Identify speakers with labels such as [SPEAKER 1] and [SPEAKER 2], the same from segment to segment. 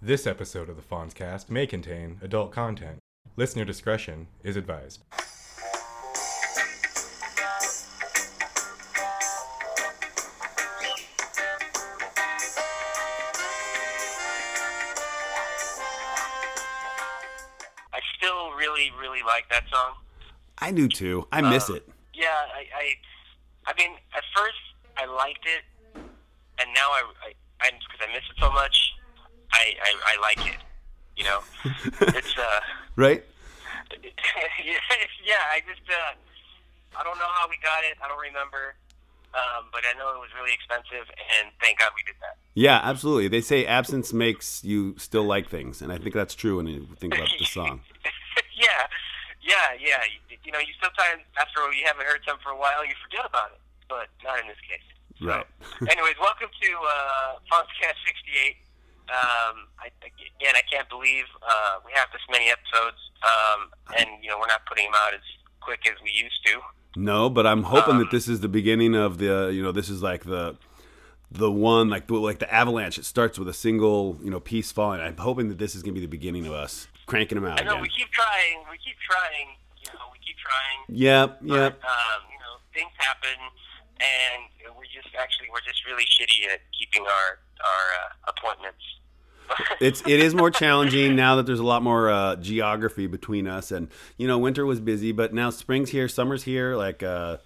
[SPEAKER 1] This episode of the Fonzcast may contain adult content. Listener discretion is advised.
[SPEAKER 2] I still really, really like that song.
[SPEAKER 3] I do too. I miss
[SPEAKER 2] Um,
[SPEAKER 3] it.
[SPEAKER 2] Yeah, I, I, I mean, at first I liked it, and now I, I, I because I miss it so much, I, I, I like it. You know, it's uh,
[SPEAKER 3] Right?
[SPEAKER 2] yeah. I just, uh, I don't know how we got it. I don't remember, um, but I know it was really expensive, and thank God we did that.
[SPEAKER 3] Yeah, absolutely. They say absence makes you still like things, and I think that's true when you think about the song.
[SPEAKER 2] yeah, yeah, yeah. You, you know, you sometimes after you haven't heard something for a while, you forget about it, but not in this case. So,
[SPEAKER 3] Right.
[SPEAKER 2] anyways, welcome to uh, Fonzcast 68. Um, I, again, I can't believe uh, we have this many episodes, um, and you know we're not putting them out as quick as we used to.
[SPEAKER 3] No, but I'm hoping
[SPEAKER 2] Um,
[SPEAKER 3] that this is the beginning of the. You know, this is like the the one like the, like the avalanche. It starts with a single you know piece falling. I'm hoping that this is gonna be the beginning of us cranking them out
[SPEAKER 2] I know
[SPEAKER 3] again.
[SPEAKER 2] we keep trying, we keep trying, you know, we keep trying.
[SPEAKER 3] Yep,
[SPEAKER 2] but
[SPEAKER 3] yep.
[SPEAKER 2] um, you know things happen, and we're just actually we're just really shitty at keeping our our uh, appointments.
[SPEAKER 3] It's it is more challenging now that there's a lot more uh, geography between us and you know winter was busy but now spring's here summer's here like uh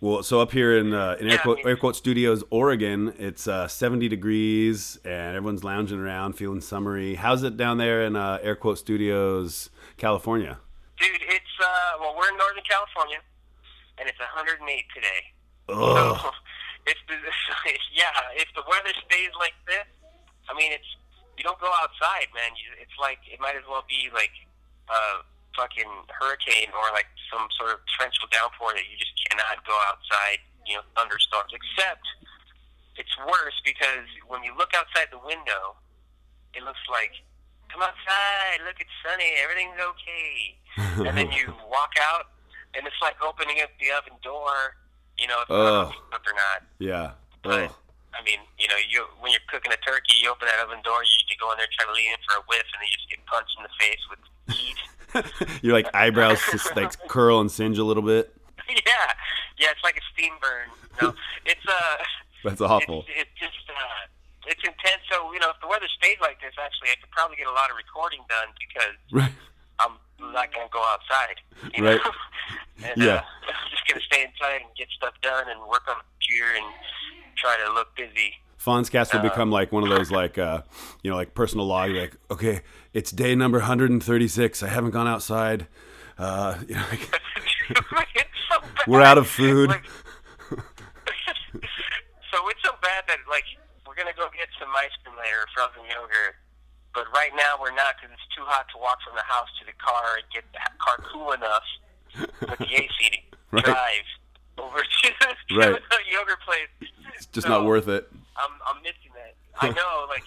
[SPEAKER 3] well so up here in uh, in air quote, air quote studios oregon it's uh, 70 degrees and everyone's lounging around feeling summery how's it down there in uh, air quote studios california
[SPEAKER 2] Dude, it's uh well we're in Northern California, and it's 108 today.
[SPEAKER 3] Ugh.
[SPEAKER 2] So if the yeah, if the weather stays like this, I mean, it's you don't go outside, man. You, it's like it might as well be like a fucking hurricane or like some sort of torrential downpour that you just cannot go outside. You know, thunderstorms. Except it's worse because when you look outside the window, it looks like come outside, look, it's sunny, everything's okay. And then you walk out, and it's like opening up the oven door. You know, if it's
[SPEAKER 3] Ugh.
[SPEAKER 2] cooked or not.
[SPEAKER 3] yeah
[SPEAKER 2] But. I mean, you know, you when you're cooking a turkey, you open that oven door, you, you go in there, try to lean in for a whiff, and then you just get punched in the face with heat.
[SPEAKER 3] your like eyebrows just like curl and singe a little bit
[SPEAKER 2] yeah, yeah, it's like a steam burn. No, it's uh,
[SPEAKER 3] that's awful
[SPEAKER 2] it's, it's just uh, it's intense. So you know, if the weather stayed like this, actually, I could probably get a lot of recording done because
[SPEAKER 3] right
[SPEAKER 2] I'm not gonna go outside. You Know?
[SPEAKER 3] Right.
[SPEAKER 2] and,
[SPEAKER 3] Yeah.
[SPEAKER 2] Uh, I'm just gonna stay inside and get stuff done and work on the computer and try to look busy.
[SPEAKER 3] Fonzcast will
[SPEAKER 2] Uh,
[SPEAKER 3] become like one of those like uh you know like personal log like okay it's day number 136 I haven't gone outside uh you know, like,
[SPEAKER 2] so
[SPEAKER 3] we're out of food
[SPEAKER 2] Like- so it's so bad that like we're gonna go get some ice cream later, frozen yogurt. But right now we're not because it's too hot to walk from the house to the car and get the car cool enough with the AC to
[SPEAKER 3] Right.
[SPEAKER 2] drive over to,
[SPEAKER 3] Right.
[SPEAKER 2] the yogurt place.
[SPEAKER 3] it's just
[SPEAKER 2] So,
[SPEAKER 3] not worth it
[SPEAKER 2] I'm I'm missing that. I know, like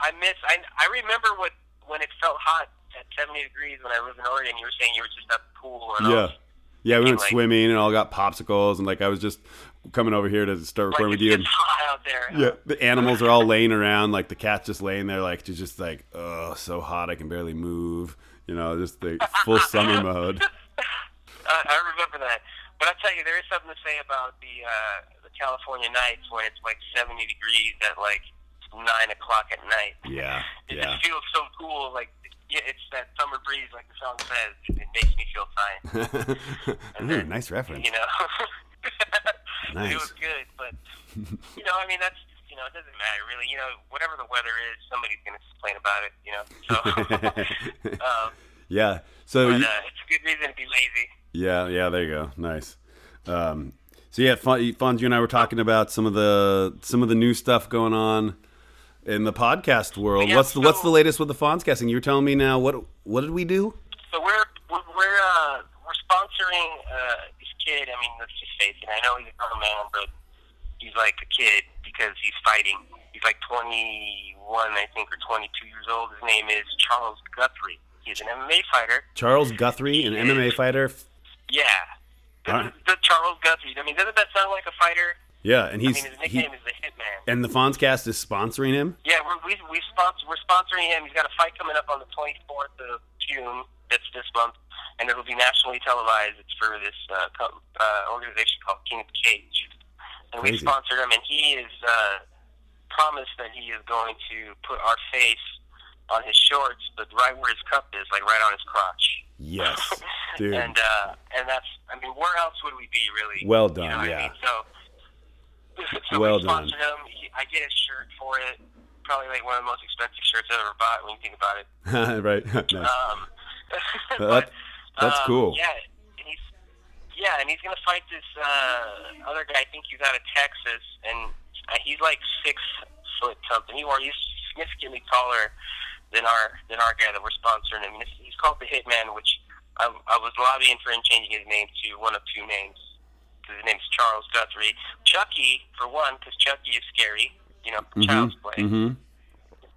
[SPEAKER 2] I miss. I I remember what when it felt hot at 70 degrees when I lived in Oregon. You were saying you were just at the pool. And
[SPEAKER 3] yeah
[SPEAKER 2] all,
[SPEAKER 3] yeah we went
[SPEAKER 2] like-
[SPEAKER 3] swimming and all got popsicles and like I was just coming over here to start
[SPEAKER 2] like
[SPEAKER 3] recording with you
[SPEAKER 2] just
[SPEAKER 3] and
[SPEAKER 2] hot out there.
[SPEAKER 3] yeah the animals are all laying around like the cat's just laying there like just just like oh so hot I can barely move you know just the full summer mode
[SPEAKER 2] I, I remember that. But I tell you, there is something to say about the uh, the California nights when it's like 70 degrees at like nine o'clock at night.
[SPEAKER 3] yeah
[SPEAKER 2] It
[SPEAKER 3] yeah
[SPEAKER 2] just feels so cool. Like yeah, it's that summer breeze, like the song says. It, it makes me feel fine.
[SPEAKER 3] Ooh, nice reference
[SPEAKER 2] You know.
[SPEAKER 3] Nice.
[SPEAKER 2] It was good, but you know, I mean, that's you know, it doesn't matter really. You know, whatever the weather is, somebody's gonna complain about it. You know. So. um,
[SPEAKER 3] yeah so
[SPEAKER 2] but
[SPEAKER 3] you-
[SPEAKER 2] uh, it's a good reason to be lazy.
[SPEAKER 3] Yeah, yeah, there you go. Nice. Um, so yeah, Fon- Fonz, you and I were talking about some of the some of the new stuff going on in the podcast world.
[SPEAKER 2] Yeah,
[SPEAKER 3] what's the what's the latest with the Fonzcasting? You were telling me now what what did we do?
[SPEAKER 2] So we're we're we're, uh, we're sponsoring uh, this kid. I mean, let's just face it. I know he's a grown man, but he's like a kid because he's fighting. He's like 21, I think, or 22 years old. His name is Charles Guthrie. He's an MMA fighter.
[SPEAKER 3] Charles Guthrie, an MMA fighter.
[SPEAKER 2] Yeah, This
[SPEAKER 3] All right.
[SPEAKER 2] is the Charles Guthrie. I mean, doesn't that sound like a fighter?
[SPEAKER 3] Yeah, and
[SPEAKER 2] I
[SPEAKER 3] he's
[SPEAKER 2] mean, his
[SPEAKER 3] he,
[SPEAKER 2] nickname is the Hitman.
[SPEAKER 3] and the Fonzcast is sponsoring him.
[SPEAKER 2] Yeah, we're, we we sponsor we're sponsoring him. He's got a fight coming up on the 24th of June. That's this month, and it'll be nationally televised. It's for this uh, co- uh, organization called King of the Cage, and we
[SPEAKER 3] Crazy.
[SPEAKER 2] sponsored him. And he is uh, promised that he is going to put our face on his shorts, but right where his cup is, like right on his crotch.
[SPEAKER 3] Yes, dude.
[SPEAKER 2] And uh, and that's I mean, where else would we be really?
[SPEAKER 3] Well
[SPEAKER 2] You
[SPEAKER 3] done,
[SPEAKER 2] know
[SPEAKER 3] yeah.
[SPEAKER 2] I mean? So, so
[SPEAKER 3] Well
[SPEAKER 2] we
[SPEAKER 3] done.
[SPEAKER 2] him. He, I get a shirt for it. Probably like one of the most expensive shirts I've ever bought when you think about it.
[SPEAKER 3] right. nice.
[SPEAKER 2] Um, but,
[SPEAKER 3] that's
[SPEAKER 2] um,
[SPEAKER 3] cool.
[SPEAKER 2] Yeah, and he's yeah, and he's gonna fight this uh, other guy. I think he's out of Texas, and uh, he's like six foot something. He or he's significantly taller than our than our guy that we're sponsoring him. And he's called the Hitman, which I, I was lobbying for him changing his name to one of two names. 'Cause His name's Charles Guthrie. Chucky, for one, because Chucky is scary. You know, child's play.
[SPEAKER 3] Mm-hmm.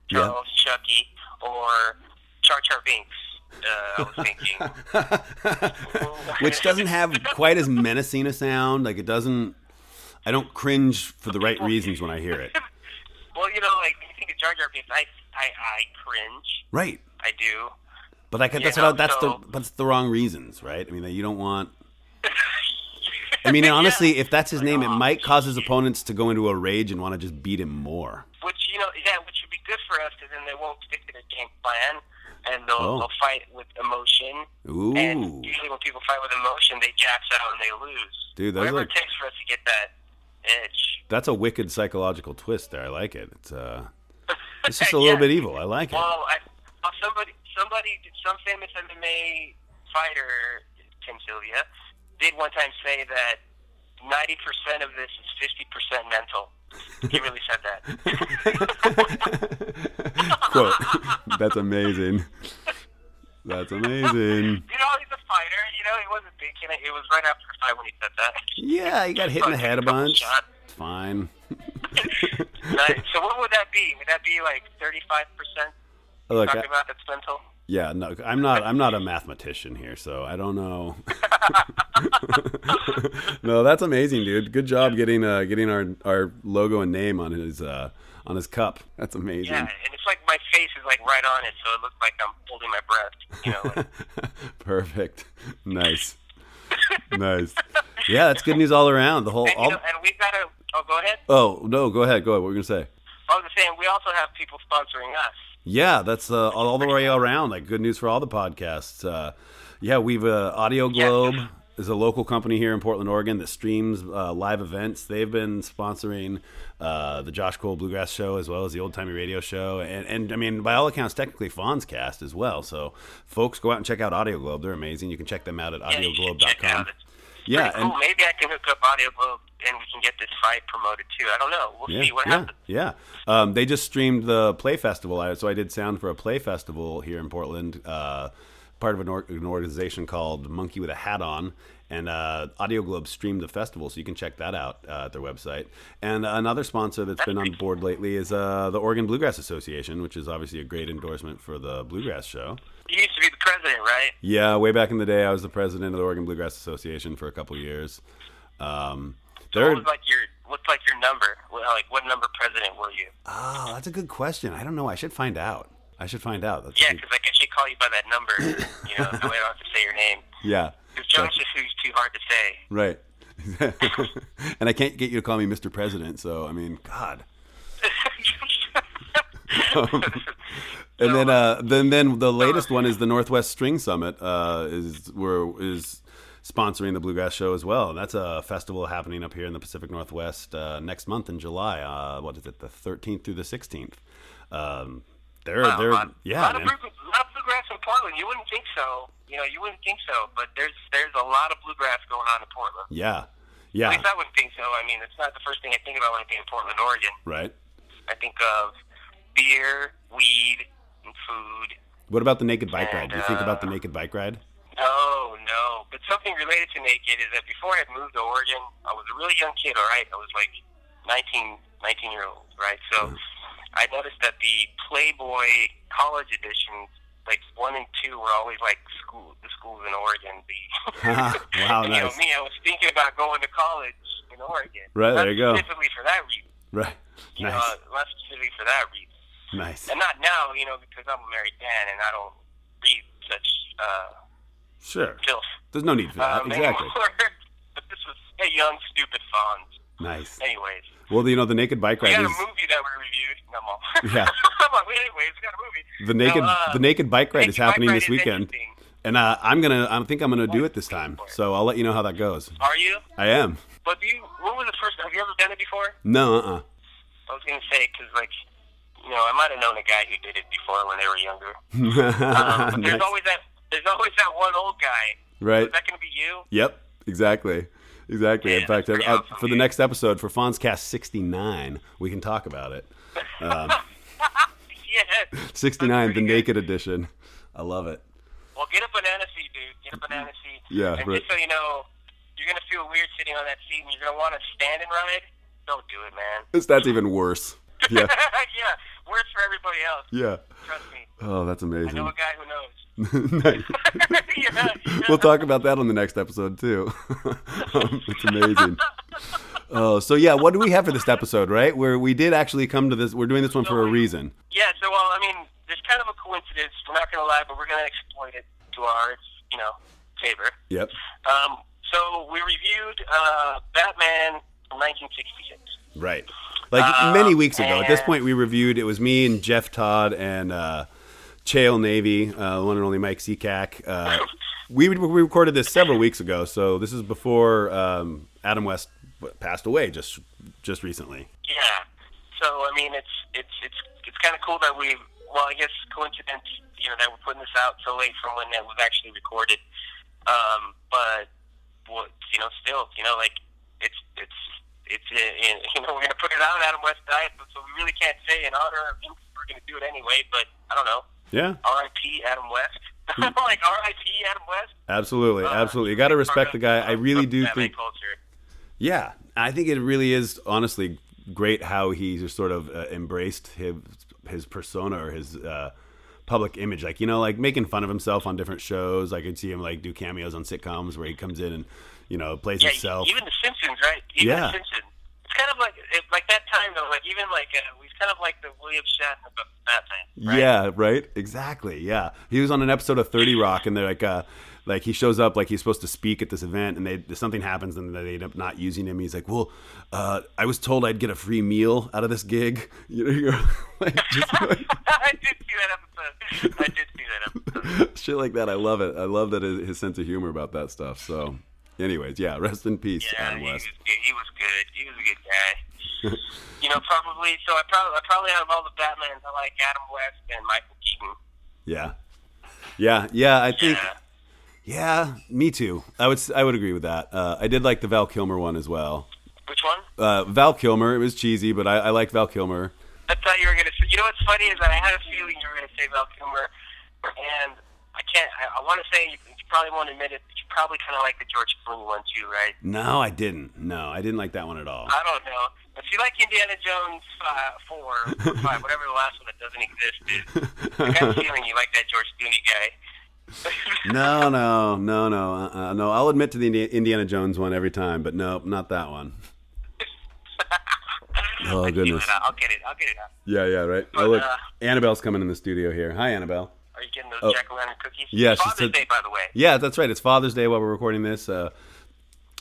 [SPEAKER 3] Yeah.
[SPEAKER 2] Charles, Chucky, or Char Char Binks. Uh, I was thinking.
[SPEAKER 3] Which doesn't have quite as menacing a sound. Like it doesn't. I don't cringe for the right reasons when I hear it.
[SPEAKER 2] well, you know, like you think of Jar Jar Binks, I, I, I cringe.
[SPEAKER 3] Right.
[SPEAKER 2] I do.
[SPEAKER 3] But like that's
[SPEAKER 2] You
[SPEAKER 3] what I- that's
[SPEAKER 2] so-
[SPEAKER 3] the but it's the wrong reasons, right? I mean, that you don't want. I mean, honestly, if that's his name, it might cause his opponents to go into a rage and want to just beat him more.
[SPEAKER 2] Which you know, yeah, which would be good for us because then they won't stick to their game plan, and they'll
[SPEAKER 3] Oh.
[SPEAKER 2] they'll fight with emotion.
[SPEAKER 3] Ooh,
[SPEAKER 2] And usually, when people fight with emotion, they jacks out and they lose.
[SPEAKER 3] Dude, those
[SPEAKER 2] Whatever
[SPEAKER 3] are-
[SPEAKER 2] it takes for us to get that edge.
[SPEAKER 3] that's a wicked psychological twist there. I like it. It's uh, it's just a little
[SPEAKER 2] Yeah.
[SPEAKER 3] bit evil. I like it.
[SPEAKER 2] Well, I, well, somebody, somebody, some famous MMA fighter, Tim Sylvia, did one time say that ninety percent of this is fifty percent mental. He really said that.
[SPEAKER 3] Quote. That's amazing. That's amazing.
[SPEAKER 2] You know, he's a fighter. You know, he wasn't thinking it. It was right after the fight when he said that.
[SPEAKER 3] Yeah, he got hit in the head a bunch.
[SPEAKER 2] shots.
[SPEAKER 3] It's fine.
[SPEAKER 2] Right, so what would that be? Would that be like thirty-five percent?
[SPEAKER 3] Look,
[SPEAKER 2] Talking
[SPEAKER 3] I-
[SPEAKER 2] about that's mental.
[SPEAKER 3] yeah, no, I'm not. I'm not a mathematician here, so I don't know. no, that's amazing, dude. Good job getting uh, getting our our logo and name on his uh, on his cup. That's amazing.
[SPEAKER 2] Yeah, and it's like my face is like right on it, so it looks like I'm holding my breath. You know, like,
[SPEAKER 3] Perfect. Nice. nice. Yeah, that's good news all around. The whole.
[SPEAKER 2] and,
[SPEAKER 3] All,
[SPEAKER 2] know, and we've got to. Oh, go ahead.
[SPEAKER 3] oh no, go ahead. Go ahead. What were you gonna say?
[SPEAKER 2] I was just saying, we also have people sponsoring us.
[SPEAKER 3] Yeah, that's uh, all, the way around. Like good news for all the podcasts. Uh, yeah, we've uh, Audio Globe is a local company here in Portland, Oregon that streams uh, live events. They've been sponsoring uh, the Josh Cole Bluegrass Show as well as the Old Timey Radio Show, and and I mean by all accounts, technically Fonzcast as well. So folks, go out and check out Audio Globe. They're amazing. You can check them out at
[SPEAKER 2] Yeah, you should check it
[SPEAKER 3] audioglobe.com. Yeah,
[SPEAKER 2] cool. Maybe I can hook up Audio Globe and we can get this fight promoted too. I don't know. We'll
[SPEAKER 3] yeah,
[SPEAKER 2] see what
[SPEAKER 3] yeah,
[SPEAKER 2] happens.
[SPEAKER 3] yeah. Um, they just streamed the Play Festival, I, so I did sound for a Play Festival here in Portland. Uh, part of an, or- an organization called Monkey with a Hat On, and uh, Audio Globe streamed the festival, so you can check that out uh, at their website. And another sponsor that's been on board lately is uh, the Oregon Bluegrass Association, which is obviously a great endorsement for the Bluegrass Show.
[SPEAKER 2] You used to be the president, right?
[SPEAKER 3] Yeah, way back in the day, I was the president of the Oregon Bluegrass Association for a couple years. Um, they're,
[SPEAKER 2] What was like your what's like your number? What, like what number president were you?
[SPEAKER 3] oh, that's a good question. I don't know. I should find out. I should find out. That's
[SPEAKER 2] Yeah, because like I should call you by that number. you know, that way I don't have to say your name.
[SPEAKER 3] Yeah.
[SPEAKER 2] Because Joseph who's too hard to say.
[SPEAKER 3] Right. and I can't get you to call me Mr. President, so I mean, God. And then, uh, then, then the latest one is the Northwest String Summit. Uh, is where is sponsoring the Bluegrass Show as well. And that's a festival happening up here in the Pacific Northwest uh, next month in July. Uh, what is it? The 13th through the 16th. Um, they're
[SPEAKER 2] Wow,
[SPEAKER 3] they're
[SPEAKER 2] a lot,
[SPEAKER 3] yeah,
[SPEAKER 2] lot of,
[SPEAKER 3] man.
[SPEAKER 2] blue, lot of bluegrass in Portland. You wouldn't think so. You know, you wouldn't think so, but there's there's a lot of bluegrass going on in Portland.
[SPEAKER 3] yeah, yeah.
[SPEAKER 2] At least I wouldn't think so. I mean, it's not the first thing I think about when I think of Portland, Oregon.
[SPEAKER 3] right.
[SPEAKER 2] I think of beer, weed, and food.
[SPEAKER 3] What about the naked bike ride? Do you think about the
[SPEAKER 2] uh,
[SPEAKER 3] naked bike ride?
[SPEAKER 2] No, no. But something related to naked is that before I had moved to Oregon, I was a really young kid, all right? I was like 19, 19 year old, right? So I noticed that the Playboy college editions, like one and two, were always like school, the schools in Oregon. The
[SPEAKER 3] Wow,
[SPEAKER 2] you know
[SPEAKER 3] nice.
[SPEAKER 2] me, I was thinking about going to college in Oregon.
[SPEAKER 3] Right,
[SPEAKER 2] Not
[SPEAKER 3] there you go.
[SPEAKER 2] Specifically for that reason.
[SPEAKER 3] Right.
[SPEAKER 2] You
[SPEAKER 3] Nice.
[SPEAKER 2] know, not specifically for that reason.
[SPEAKER 3] Nice.
[SPEAKER 2] And not now, you know, because I'm a married man and I don't read such uh,
[SPEAKER 3] Sure.
[SPEAKER 2] filth.
[SPEAKER 3] There's no need for that.
[SPEAKER 2] Um,
[SPEAKER 3] exactly.
[SPEAKER 2] anymore. but this was a young, stupid Fonz.
[SPEAKER 3] Nice.
[SPEAKER 2] Anyways,
[SPEAKER 3] Well, you know, the Naked Bike
[SPEAKER 2] we
[SPEAKER 3] Ride
[SPEAKER 2] got
[SPEAKER 3] is
[SPEAKER 2] a movie that we reviewed. No, more.
[SPEAKER 3] Yeah.
[SPEAKER 2] I'm like, anyways, we got a movie.
[SPEAKER 3] the Naked
[SPEAKER 2] No, uh,
[SPEAKER 3] the Naked Bike Ride is
[SPEAKER 2] Naked Bike
[SPEAKER 3] happening
[SPEAKER 2] Ride
[SPEAKER 3] this
[SPEAKER 2] is
[SPEAKER 3] weekend, and uh, I'm gonna I think I'm gonna do it this time. So I'll let you know how that goes.
[SPEAKER 2] Are you?
[SPEAKER 3] I am.
[SPEAKER 2] But do you? What was the first? Have you ever done it before?
[SPEAKER 3] No. Uh. uh
[SPEAKER 2] I was gonna say because like, you know, I might have known a guy who did it before when they were younger. Um, but
[SPEAKER 3] Nice.
[SPEAKER 2] there's always that. There's always that one old guy.
[SPEAKER 3] Right.
[SPEAKER 2] Is that gonna be you?
[SPEAKER 3] Yep. Exactly. Exactly. In fact,
[SPEAKER 2] pretty
[SPEAKER 3] uh,
[SPEAKER 2] awesome,
[SPEAKER 3] for the next episode for Fonzcast 69, we can talk about it. Um,
[SPEAKER 2] yeah.
[SPEAKER 3] 69, the
[SPEAKER 2] good.
[SPEAKER 3] Naked Edition. I love it.
[SPEAKER 2] Well, get a banana seat, dude. Get a banana seat.
[SPEAKER 3] Yeah,
[SPEAKER 2] And
[SPEAKER 3] right.
[SPEAKER 2] just so you know, you're gonna feel weird sitting on that seat, and you're gonna want to stand and ride. Don't do it, man.
[SPEAKER 3] That's even worse. Yeah.
[SPEAKER 2] yeah. Worse for everybody else.
[SPEAKER 3] Yeah.
[SPEAKER 2] Trust me.
[SPEAKER 3] Oh, that's amazing.
[SPEAKER 2] I know a guy who knows.
[SPEAKER 3] nice.
[SPEAKER 2] yeah, yeah.
[SPEAKER 3] We'll talk about that on the next episode too. um, it's amazing. Oh, so yeah, what do we have for this episode, right? Where we did actually come to this. We're doing this one for a reason.
[SPEAKER 2] Yeah, so well, I mean, there's kind of a coincidence. We're not gonna lie, but we're gonna exploit it to our, you know, favor.
[SPEAKER 3] Yep.
[SPEAKER 2] Um, so we reviewed uh, Batman from 1966.
[SPEAKER 3] Right. Like
[SPEAKER 2] Uh,
[SPEAKER 3] many weeks ago. At this point, we reviewed. It was me and Jeff Todd and uh, Chael Navy, uh, one and only Mike Seacack. Uh, we, we recorded this several weeks ago, so this is before um, Adam West passed away just just recently.
[SPEAKER 2] Yeah. So I mean, it's it's it's it's kind of cool that we. Well, I guess coincidence, you know, that we're putting this out so late from when it was actually recorded. Um, but what you know, still, you know, like it's it's it's uh, you know we're gonna put it out. Adam West died, so we really can't say in honor of him. We're gonna do it anyway, but I don't know.
[SPEAKER 3] Yeah,
[SPEAKER 2] R.I.P. Adam West. like R.I.P. Adam West.
[SPEAKER 3] absolutely,
[SPEAKER 2] Uh,
[SPEAKER 3] absolutely. You got to respect the guy. I really do think.
[SPEAKER 2] culture.
[SPEAKER 3] Yeah, I think it really is honestly great how he just sort of uh, embraced his his persona or his uh, public image. Like you know, like making fun of himself on different shows. I could see him like do cameos on sitcoms where he comes in and you know plays
[SPEAKER 2] Yeah,
[SPEAKER 3] himself.
[SPEAKER 2] even The Simpsons, right? Even
[SPEAKER 3] Yeah.
[SPEAKER 2] The Simpsons. It's kind of like it, like that time though. Like even like uh, he's kind of like the William Shatner of Batman. Right?
[SPEAKER 3] Yeah, right. Exactly. Yeah, he was on an episode of Thirty Rock, and they're like, uh, like he shows up like he's supposed to speak at this event, and they something happens, and they end up not using him. He's like, "Well, uh, I was told I'd get a free meal out of this gig." You know, you're like, just like,
[SPEAKER 2] I did see that episode. I did see that episode.
[SPEAKER 3] shit like that. I love it. I love that his, his sense of humor about that stuff. So, anyways, yeah, rest in peace,
[SPEAKER 2] Yeah,
[SPEAKER 3] Adam
[SPEAKER 2] he was
[SPEAKER 3] West.
[SPEAKER 2] He was good. He was a good guy. you know, probably. So I probably, I probably out of all the Batmans, I like Adam West and Michael Keaton.
[SPEAKER 3] Yeah, yeah, yeah. I think.
[SPEAKER 2] Yeah.
[SPEAKER 3] Yeah, me too. I would I would agree with that. Uh, I did like the Val Kilmer one as well.
[SPEAKER 2] Which one?
[SPEAKER 3] Uh, Val Kilmer, it was cheesy, but I, I like Val Kilmer.
[SPEAKER 2] I thought you were gonna. say You know what's funny is that I had a feeling you were gonna say Val Kilmer, and I can't. I, I want to say you, you probably won't admit it, but you probably kind of like the George Clooney one too, right?
[SPEAKER 3] No, I didn't. No, I didn't like that one at all.
[SPEAKER 2] I don't know. If you like Indiana Jones uh, four or five, whatever the last one that doesn't exist is, I got a feeling you like that George Clooney guy.
[SPEAKER 3] No, no, no, no, uh, no. I'll admit to the Indi- Indiana Jones one every time, but no, not that one. Oh, goodness.
[SPEAKER 2] feel it out. I'll get it. I'll get it out.
[SPEAKER 3] Yeah, yeah, right.
[SPEAKER 2] But,
[SPEAKER 3] Oh, look,
[SPEAKER 2] uh,
[SPEAKER 3] Annabelle's coming in the studio here. Hi, Annabelle.
[SPEAKER 2] Are you getting those
[SPEAKER 3] Oh.
[SPEAKER 2] jack o' lantern cookies?
[SPEAKER 3] Yeah,
[SPEAKER 2] Father's
[SPEAKER 3] said-
[SPEAKER 2] Day, by the way.
[SPEAKER 3] Yeah, that's right. It's Father's Day while we're recording this. Uh,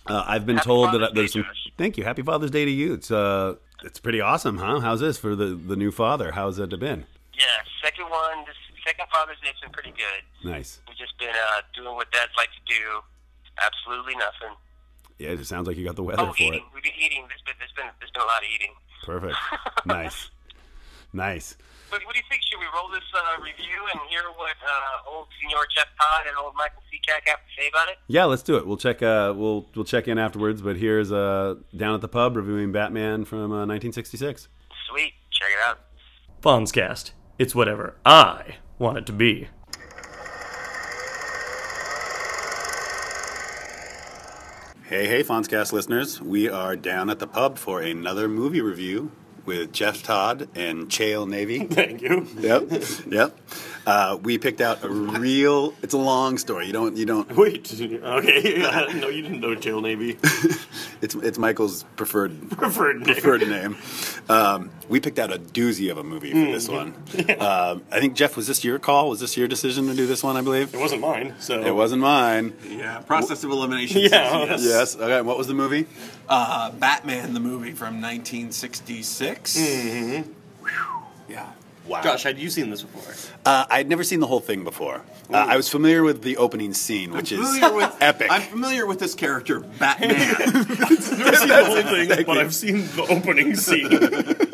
[SPEAKER 3] uh, I've been
[SPEAKER 2] Happy
[SPEAKER 3] told that
[SPEAKER 2] Father's
[SPEAKER 3] there's
[SPEAKER 2] Day,
[SPEAKER 3] some.
[SPEAKER 2] Josh.
[SPEAKER 3] Thank you. Happy Father's Day to you. It's uh, it's pretty awesome, huh? How's this for the the new father? How's it been?
[SPEAKER 2] Yeah, second one. This second Father's Day's been pretty good.
[SPEAKER 3] Nice.
[SPEAKER 2] We've just been uh, doing what dads like to do. Absolutely nothing.
[SPEAKER 3] Yeah, it sounds like you got the weather
[SPEAKER 2] Oh,
[SPEAKER 3] for it.
[SPEAKER 2] eating. We've been eating. There's been there's been there's been a lot of eating.
[SPEAKER 3] Perfect. nice. Nice.
[SPEAKER 2] But what do you think? Should we roll this uh, review and hear what uh, old Senor Jeff Todd and old Michael Seacack have to say about it?
[SPEAKER 3] Yeah, let's do it. We'll check. Uh, we'll we'll check in afterwards. But here's uh, down at the pub reviewing Batman from uh, 1966.
[SPEAKER 2] Sweet. Check it out.
[SPEAKER 4] Fonzcast. It's whatever I want it to be.
[SPEAKER 3] Hey, hey, Fonzcast listeners. We are down at the pub for another movie review with Jeff Todd and Chael Navy.
[SPEAKER 4] Thank you.
[SPEAKER 3] yep, yep. Uh, we picked out a real. It's a long story. You don't. You don't.
[SPEAKER 4] Wait. Okay. Know you didn't know Jail Navy.
[SPEAKER 3] It's it's Michael's preferred
[SPEAKER 4] Preferred name.
[SPEAKER 3] preferred name. Um, we picked out a doozy of a movie for this one. Um, I think Jeff, was this your call? Was this your decision to do this one? I believe
[SPEAKER 4] It wasn't mine, so
[SPEAKER 3] it wasn't mine.
[SPEAKER 5] Yeah, process of elimination.
[SPEAKER 4] Yeah.
[SPEAKER 5] Yes.
[SPEAKER 3] Yes. Okay. What was the movie?
[SPEAKER 5] Uh, Batman the movie from 1966. Mm-hmm. Yeah.
[SPEAKER 3] Wow.
[SPEAKER 4] Josh, had you seen this before?
[SPEAKER 3] Uh, I had never seen the whole thing before. Uh, I was familiar with the opening scene, which is
[SPEAKER 5] with
[SPEAKER 3] epic.
[SPEAKER 5] I'm familiar with this character, Batman.
[SPEAKER 4] I've never seen the whole thing, but I've seen the opening scene.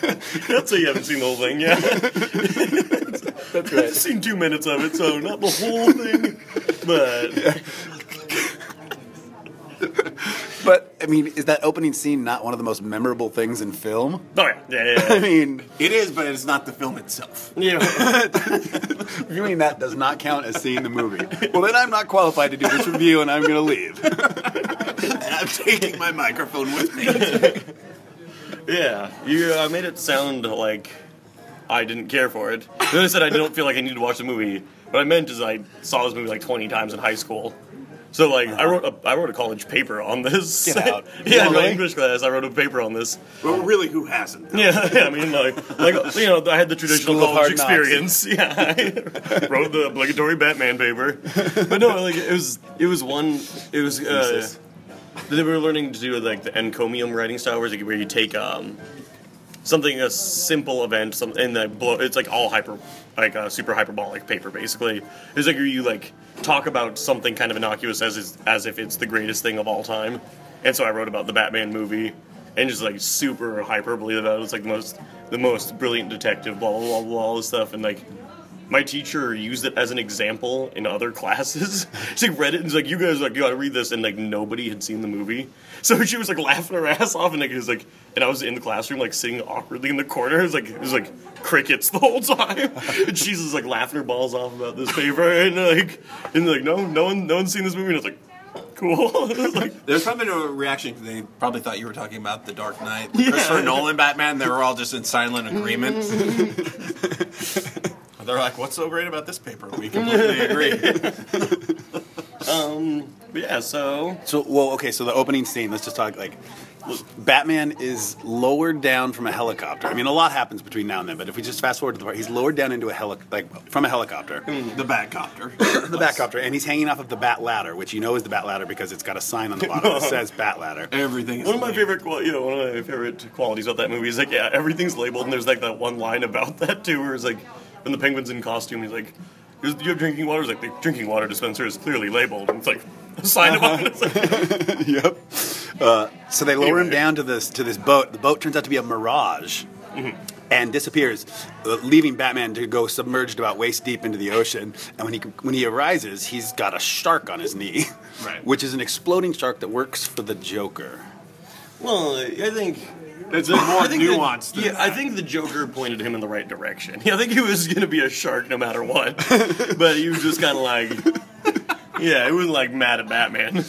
[SPEAKER 4] That's why you haven't seen the whole thing, yeah.
[SPEAKER 3] That's right.
[SPEAKER 4] I've seen two minutes of it, so not the whole thing, but
[SPEAKER 3] But I mean, is that opening scene not one of the most memorable things in film?
[SPEAKER 4] oh yeah, yeah, yeah.
[SPEAKER 3] I mean,
[SPEAKER 5] it is, but it's not the film itself.
[SPEAKER 4] yeah.
[SPEAKER 3] you mean that does not count as seeing the movie? Well, then I'm not qualified to do this review, and I'm going to leave.
[SPEAKER 5] And I'm taking my microphone with me.
[SPEAKER 4] Yeah, you uh, made it sound like I didn't care for it. Then I said I don't feel like I need to watch the movie. What I meant is I saw this movie like 20 times in high school. So like I wrote a I wrote a college paper on this.
[SPEAKER 3] Get out.
[SPEAKER 4] yeah, in my
[SPEAKER 3] Really?
[SPEAKER 4] English class I wrote a paper on this.
[SPEAKER 5] But really, who hasn't?
[SPEAKER 4] Yeah, yeah, I mean like like you know I had the traditional
[SPEAKER 3] School of
[SPEAKER 4] college
[SPEAKER 3] Hard Knocks.
[SPEAKER 4] experience. Yeah, I wrote the obligatory Batman paper. But no, like it was it was one it was uh,
[SPEAKER 3] Thesis.
[SPEAKER 4] They were learning to do like the encomium writing style, where you take um, something a simple event, some and then blow. It's like all hyper, like a super hyperbolic paper, basically. It's like where you like talk about something kind of innocuous as is, as if it's the greatest thing of all time. And so I wrote about the Batman movie, and just like super hyperbole about it. It's like the most the most brilliant detective, blah blah blah, blah all this stuff, and like my teacher used it as an example in other classes. she read it and was like, "You guys like you gotta read this," and like nobody had seen the movie, so she was like laughing her ass off, and like it was like, and I was in the classroom like sitting awkwardly in the corner. It was like it was like crickets the whole time, and she's just like laughing her balls off about this paper, and like and like no, no one, no one's seen this movie, and I was like, cool. Like,
[SPEAKER 5] There's probably no reaction. They probably thought you were talking about the Dark Knight, the Christopher Nolan Batman. They were all just in silent agreement. They're like, "What's so great about this paper?" We completely agree.
[SPEAKER 4] Um, but yeah, so
[SPEAKER 3] So, well, okay. So the opening scene. Let's just talk like. Batman is lowered down from a helicopter. I mean, a lot happens between now and then, but if we just fast forward to the part, he's lowered down into a heli- like from a helicopter, mm-hmm.
[SPEAKER 5] the Batcopter.
[SPEAKER 3] the Batcopter, and he's hanging off of the Bat Ladder, which you know is the Bat Ladder because it's got a sign on the bottom that says Bat Ladder.
[SPEAKER 5] Everything
[SPEAKER 4] One of my favorite, qual- you know, one of my favorite qualities about that movie is like, yeah, everything's labeled, and there's like that one line about that too, where it's like, when the penguin's in costume, he's like, "Do you have drinking water?" It's like the drinking water dispenser is clearly labeled, and it's like a sign about it. It's like,
[SPEAKER 3] yep. Uh, so they lower him down to this to this boat. The boat turns out to be a mirage. And disappears, uh, leaving Batman to go submerged about waist deep into the ocean. And when he when he arises, he's got a shark on his knee,
[SPEAKER 5] Right.
[SPEAKER 3] which is an exploding shark that works for the Joker.
[SPEAKER 4] well, I think.
[SPEAKER 5] It's more
[SPEAKER 4] I think
[SPEAKER 5] nuanced.
[SPEAKER 4] The, yeah, I think the Joker pointed him in the right direction. Yeah, I think he was going to be a shark no matter what, but he was just kind of like, yeah, he wasn't like mad at Batman.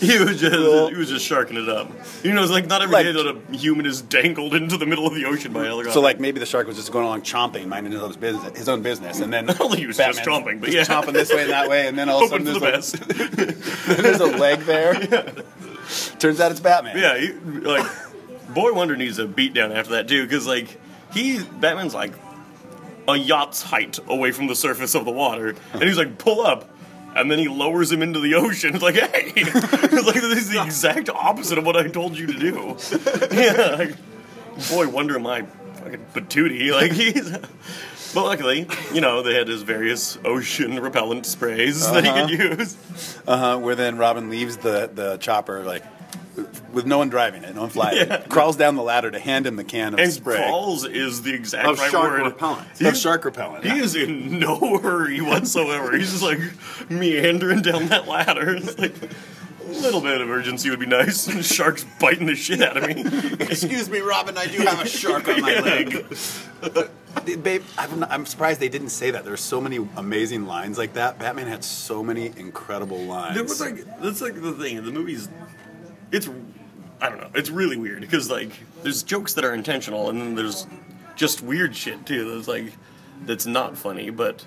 [SPEAKER 4] He was just he was just sharking it up. You know, it's like not every
[SPEAKER 3] Like-
[SPEAKER 4] day that a human is dangled into the middle of the ocean by a helicopter.
[SPEAKER 3] So like maybe the shark was just going along chomping, minding his own business, his own business, and then
[SPEAKER 4] I don't think he was just chomping, but yeah.
[SPEAKER 3] chomping this way and that way, and then all of a sudden there's,
[SPEAKER 4] the
[SPEAKER 3] a,
[SPEAKER 4] best.
[SPEAKER 3] there's a leg there. Turns out it's Batman.
[SPEAKER 4] Yeah, he, like Boy Wonder needs a beatdown after that too, because like he Batman's like a yacht's height away from the surface of the water, and he's like pull up. And then he lowers him into the ocean. It's like, hey, it's like this is the exact opposite of what I told you to do. yeah, like, boy, wonder my fucking patootie. Like he's, but luckily, you know, they had his various ocean repellent sprays that he could use.
[SPEAKER 3] Uh-huh, where then Robin leaves the, the chopper like with no one driving it, no one flying
[SPEAKER 4] Yeah.
[SPEAKER 3] it, crawls down the ladder to hand him the can of
[SPEAKER 4] And
[SPEAKER 3] spray
[SPEAKER 4] crawls is the exact
[SPEAKER 5] Of
[SPEAKER 4] right
[SPEAKER 5] shark
[SPEAKER 4] word.
[SPEAKER 5] repellent.
[SPEAKER 4] He-
[SPEAKER 3] of shark repellent.
[SPEAKER 4] He is in no hurry whatsoever. He's just like meandering down that ladder. It's like a little bit of urgency would be nice. Sharks biting the shit out of me.
[SPEAKER 5] Excuse me, Robin. I do have a shark on my leg.
[SPEAKER 3] Babe, I'm, not- I'm surprised they didn't say that. There's so many amazing lines like that. Batman had so many incredible lines.
[SPEAKER 4] It was like that's like the thing. The movie's it's I don't know. It's really weird because like there's jokes that are intentional, and then there's just weird shit too. That's like that's not funny. But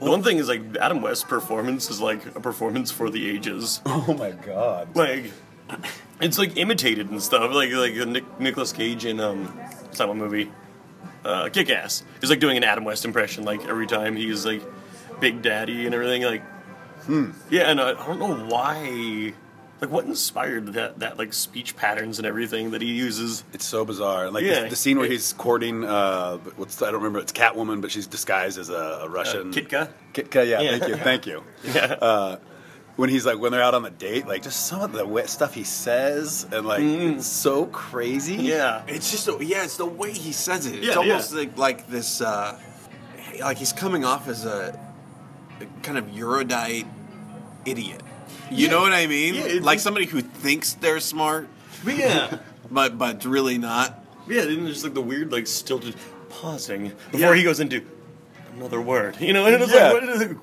[SPEAKER 4] the one thing is like Adam West's performance is like a performance for the ages.
[SPEAKER 3] Oh my god.
[SPEAKER 4] Like it's like imitated and stuff. Like like Nick, Nicolas Cage in um, that movie? Uh, Kick Ass. He's like doing an Adam West impression like every time he's like Big Daddy and everything. Like, yeah, and I, I don't know why. Like, what inspired that that like speech patterns and everything that he uses?
[SPEAKER 3] It's so bizarre. Like
[SPEAKER 4] Yeah.
[SPEAKER 3] the, the scene where he's courting, uh, what's I don't remember. It's Catwoman, but she's disguised as a, a Russian
[SPEAKER 4] Kitka.
[SPEAKER 3] Kitka, yeah,
[SPEAKER 4] Yeah.
[SPEAKER 3] thank you, thank you.
[SPEAKER 4] Yeah.
[SPEAKER 3] Uh, when he's like when they're out on the date, like just some of the wet stuff he says, and like it's so crazy.
[SPEAKER 4] Mm. yeah.
[SPEAKER 5] It's just the, yeah, it's the way he says it. It's
[SPEAKER 4] Yeah,
[SPEAKER 5] almost
[SPEAKER 4] yeah.
[SPEAKER 5] like like this uh like he's coming off as a, a kind of erudite idiot. You know what I mean?
[SPEAKER 4] Yeah,
[SPEAKER 5] like somebody who thinks they're smart,
[SPEAKER 4] But yeah.
[SPEAKER 5] but but really not.
[SPEAKER 4] Yeah, then there's like the weird, like stilted pausing before
[SPEAKER 5] Yeah.
[SPEAKER 4] he goes into another word. You know, and it's
[SPEAKER 3] Yeah.
[SPEAKER 4] like, what is,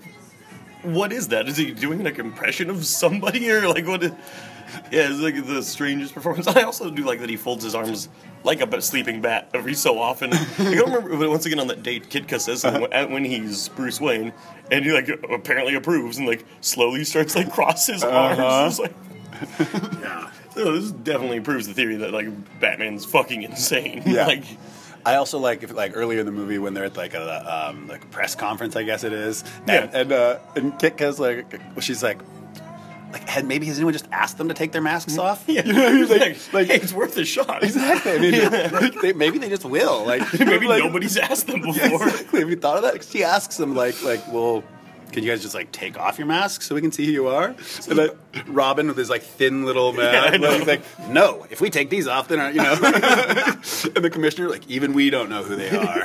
[SPEAKER 4] what is that? Is he doing like impression of somebody or like what? Is, yeah, it's like the strangest performance. I also do like that he folds his arms like a sleeping bat every so often. I don't remember, but once again on that date, Kitka says something when- he's Bruce Wayne, and he like apparently approves and like slowly starts like cross his arms. It's like,
[SPEAKER 5] Yeah.
[SPEAKER 4] so this definitely proves the theory that like Batman's fucking insane.
[SPEAKER 3] Yeah.
[SPEAKER 4] like.
[SPEAKER 3] I also like if like earlier in the movie when they're at like a um, like press conference, I guess it is.
[SPEAKER 4] Yeah.
[SPEAKER 3] And and, uh, and Kitka's like, she's like, like had maybe has anyone just asked them to take their masks mm-hmm. off?
[SPEAKER 4] Yeah,
[SPEAKER 3] You know, he's
[SPEAKER 4] like,
[SPEAKER 3] like, like
[SPEAKER 4] hey, it's worth a shot.
[SPEAKER 3] exactly. I mean, like, they, maybe they just will. Like
[SPEAKER 4] Maybe
[SPEAKER 3] like,
[SPEAKER 4] nobody's asked them
[SPEAKER 3] Yeah,
[SPEAKER 4] before.
[SPEAKER 3] exactly. Have you thought of that? She asks them like, like, well, can you guys just like take off your masks so we can see who you are? And like, Robin with his like thin little
[SPEAKER 4] Yeah,
[SPEAKER 3] mask,
[SPEAKER 4] know.
[SPEAKER 3] he's like, no. If we take these off, then are you know? and the commissioner like, even we don't know who they are.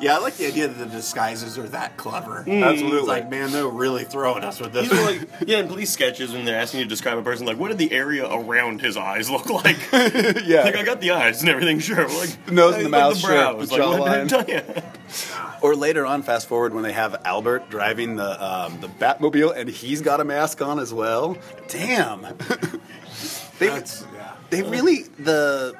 [SPEAKER 5] Yeah, I like the idea that the disguises are that clever.
[SPEAKER 3] Absolutely.
[SPEAKER 5] It's like, man, they're really throwing us with this.
[SPEAKER 4] These are like, yeah, in police sketches when they're asking you to describe a person, like, what did the area around his eyes look like?
[SPEAKER 3] yeah.
[SPEAKER 4] like, I got the eyes and everything, sure. but, Like,
[SPEAKER 3] Nose and the
[SPEAKER 4] like
[SPEAKER 3] mouth, sure,
[SPEAKER 4] brows,
[SPEAKER 3] the
[SPEAKER 4] like, what did I
[SPEAKER 3] jawline. Or later on, fast forward when they have Albert driving the um, the Batmobile and he's got a mask on as well. Damn. they
[SPEAKER 5] That's- yeah.
[SPEAKER 3] they really the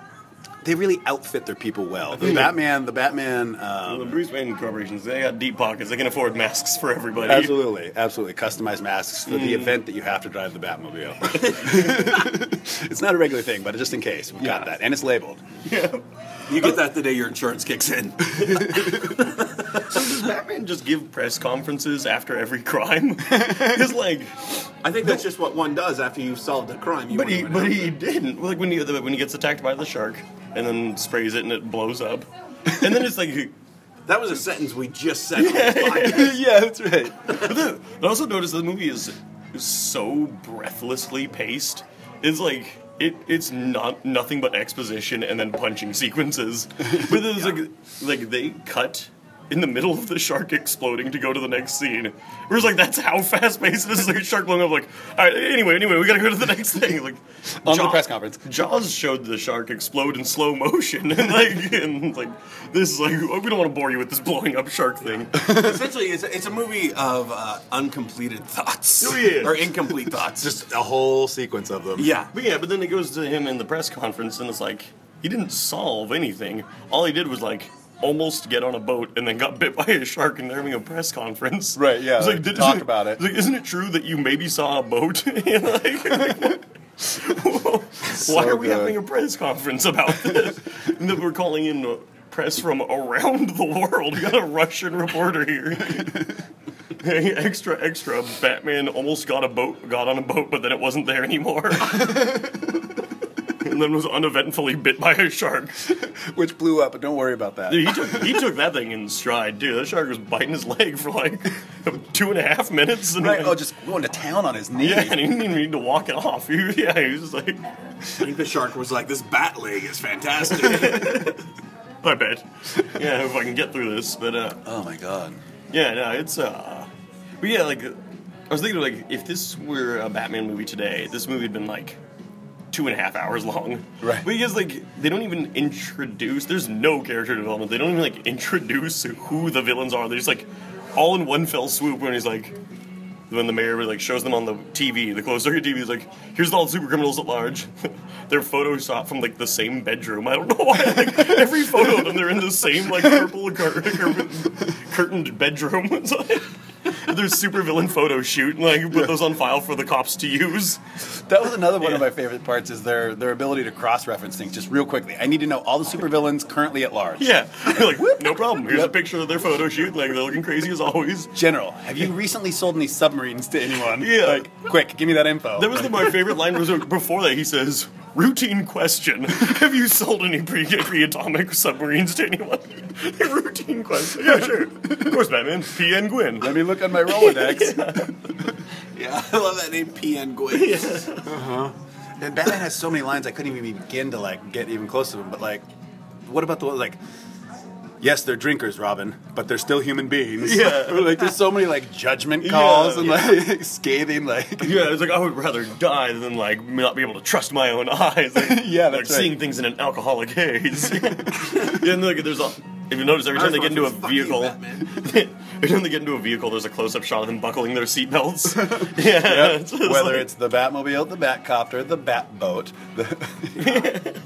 [SPEAKER 3] they really outfit their people well. The Batman, the Batman.
[SPEAKER 4] The
[SPEAKER 3] Um,
[SPEAKER 4] Bruce Wayne corporations, they got deep pockets. They can afford masks for everybody.
[SPEAKER 3] Absolutely, absolutely. Customized masks for
[SPEAKER 4] Mm.
[SPEAKER 3] the event that you have to drive the Batmobile. it's not a regular thing, but just in case, we've got that. And it's labeled.
[SPEAKER 5] You get that the day your insurance kicks in.
[SPEAKER 4] So does Batman just give press conferences after every crime? It's like,
[SPEAKER 5] I think that's just what one does after you've solved a crime. You
[SPEAKER 4] but he, but he didn't. Like when he when he gets attacked by the shark and then sprays it and it blows up, and then it's like.
[SPEAKER 5] That was a sentence we just said. this
[SPEAKER 3] yeah, that's right.
[SPEAKER 4] But then, I also noticed the movie is, is so breathlessly paced. It's like it, it's not nothing but exposition and then punching sequences. But then it's like like they cut in the middle of the shark exploding to go to the next scene. Whereas like that's how fast paced this is. like a shark blowing up. Like all right, anyway, anyway, we gotta go to the next thing. Like
[SPEAKER 3] On the press conference.
[SPEAKER 4] Jaws showed the shark explode in slow motion, and like and like this is like we don't want to bore you with this blowing up shark thing.
[SPEAKER 5] Essentially, it's a, it's a movie of uh, uncompleted thoughts.
[SPEAKER 4] Oh, yeah.
[SPEAKER 5] Or incomplete thoughts.
[SPEAKER 3] Just a whole sequence of them.
[SPEAKER 5] yeah.
[SPEAKER 4] But yeah, but then it goes to him in the press conference, and it's like he didn't solve anything. All he did was like almost get on a boat and then got bit by a shark, and they're having a press conference.
[SPEAKER 3] Right, yeah,
[SPEAKER 4] It's
[SPEAKER 3] like,
[SPEAKER 4] did-
[SPEAKER 3] talk
[SPEAKER 4] isn't
[SPEAKER 3] about it.
[SPEAKER 4] Like, isn't it true that you maybe saw a boat? And, like, why are we
[SPEAKER 3] good.
[SPEAKER 4] having a press conference about this? and then we're calling in press from around the world. We got a Russian reporter here. Hey, extra, extra. Batman almost got a boat, got on a boat, but then it wasn't there anymore. And then was uneventfully bit by a shark.
[SPEAKER 3] Which blew up, but don't worry about that.
[SPEAKER 4] Dude, he took he took that thing in stride, dude. That shark was biting his leg for like two and a half minutes. And
[SPEAKER 3] Right?
[SPEAKER 4] like,
[SPEAKER 3] Oh, just going to town on his knee.
[SPEAKER 4] yeah, and he didn't even need to walk it off. He, was- yeah, he was just like,
[SPEAKER 5] I think the shark was like, this bat leg is fantastic.
[SPEAKER 4] I bet. Yeah, if I can get through this, but uh,
[SPEAKER 3] Oh my god.
[SPEAKER 4] Yeah, no, it's uh, but yeah, like I was thinking, like if this were a Batman movie today, this movie had been like two and a half hours long,
[SPEAKER 3] Right.
[SPEAKER 4] Because like they don't even introduce. There's no character development. They don't even like introduce who the villains are. They're just like all in one fell swoop when he's like. when the mayor like shows them on the TV, the closed circuit TV is like, here's all the super criminals at large. they're photoshopped from like the same bedroom. I don't know why. Like every photo of them, they're in the same like purple cur- cur- curtained bedroom. There's super villain photo shoot and like put those on file for the cops to use.
[SPEAKER 3] That was another one of my favorite parts is their their ability to cross reference things just real quickly. I need to know all the supervillains currently at large.
[SPEAKER 4] Yeah, like no problem. Here's a picture of their photo shoot. Like they're looking crazy as always.
[SPEAKER 3] General, have you recently sold any submarines to anyone?
[SPEAKER 4] Yeah.
[SPEAKER 3] Like, quick, give me that info.
[SPEAKER 4] That was the, my favorite line. Was before that he says, "Routine question: Have you sold any pre pre-atomic submarines to anyone?" Routine question. Yeah, sure. Of course, Batman. P. N. Gwyn.
[SPEAKER 3] Let me look on my Rolodex.
[SPEAKER 6] Yeah, I love that name, P.N. Gwyn. Uh-huh.
[SPEAKER 3] And Batman has so many lines I couldn't even begin to like get even close to them. But like, what about the one like? Yes, they're drinkers, Robin, but they're still human beings.
[SPEAKER 4] Yeah.
[SPEAKER 3] Like there's so many like judgment calls
[SPEAKER 4] Yeah,
[SPEAKER 3] and like scathing like.
[SPEAKER 4] Yeah, it's like I would rather die than like not be able to trust my own eyes. Like,
[SPEAKER 3] Yeah,
[SPEAKER 4] like
[SPEAKER 3] that's right.
[SPEAKER 4] seeing things in an alcoholic haze. yeah, and like there's a. If you notice, every time they get into a vehicle, every time they get into a vehicle, there's a close-up shot of them buckling their seatbelts. yeah, it's
[SPEAKER 3] Whether
[SPEAKER 4] like-
[SPEAKER 3] it's the Batmobile, the Batcopter, the Batboat, the,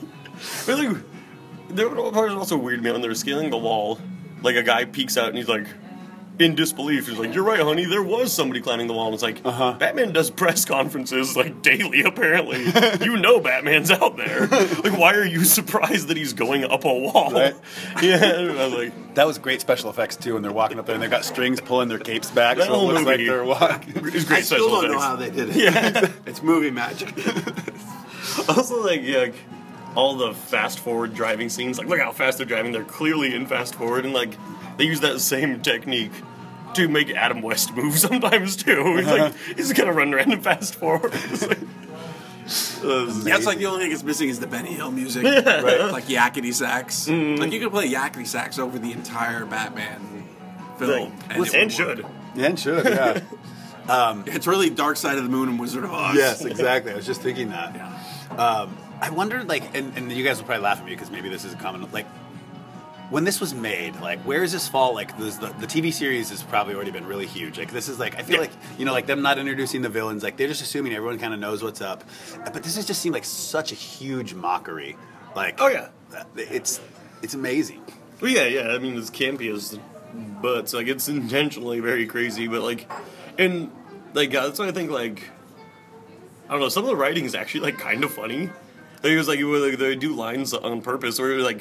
[SPEAKER 4] But like, there were parts that also weird me out when they were scaling the wall. Like a guy peeks out and he's like, in disbelief, he's like, "You're right, honey. There was somebody climbing the wall." And it's like,
[SPEAKER 3] Uh-huh.
[SPEAKER 4] Batman does press conferences like daily. Apparently, you know Batman's out there. Like, why are you surprised that he's going up a wall?
[SPEAKER 3] Right.
[SPEAKER 4] Yeah, I was like,
[SPEAKER 3] that was great special effects too. When they're walking up there and they've got strings pulling their capes back,
[SPEAKER 4] That
[SPEAKER 3] so it
[SPEAKER 4] whole
[SPEAKER 3] looks like
[SPEAKER 4] movie-
[SPEAKER 3] they're walking.
[SPEAKER 4] it's
[SPEAKER 6] I
[SPEAKER 4] great
[SPEAKER 6] still
[SPEAKER 4] special
[SPEAKER 6] don't know how they did it.
[SPEAKER 4] Yeah.
[SPEAKER 6] it's movie magic.
[SPEAKER 4] Also, like, yeah, like, all the fast forward driving scenes, like, look how fast they're driving. They're clearly in fast forward, and like, they use that same technique to make Adam West move sometimes too. He's like, he's gonna run around and fast forward. It's like, uh,
[SPEAKER 6] That's like the only thing that's missing is the Benny Hill music, right? Like yakety sax. Like you could play yakety sax over the entire Batman film,
[SPEAKER 4] and,
[SPEAKER 6] it would
[SPEAKER 4] should.
[SPEAKER 3] and should yeah.
[SPEAKER 6] It's really Dark Side of the Moon and Wizard of Oz.
[SPEAKER 3] yes, exactly. I was just thinking that. Um, I wonder, like, and, and you guys will probably laugh at me because maybe this is a common. Like, when this was made, like, where does this fall? Like, this, the the TV series has probably already been really huge. Like, this is like, I feel
[SPEAKER 4] Yeah.
[SPEAKER 3] like you know, like them not introducing the villains. Like, they're just assuming everyone kind of knows what's up. But this has just seemed like such a huge mockery. Like,
[SPEAKER 4] Oh, yeah.
[SPEAKER 3] it's it's amazing.
[SPEAKER 4] Well, yeah, yeah. I mean, it's campy as butts. Like, it's intentionally very crazy, but like, and like uh, that's why I think like, I don't know. Some of the writing is actually like kind of funny. Like, it was like, like they do lines on purpose, or like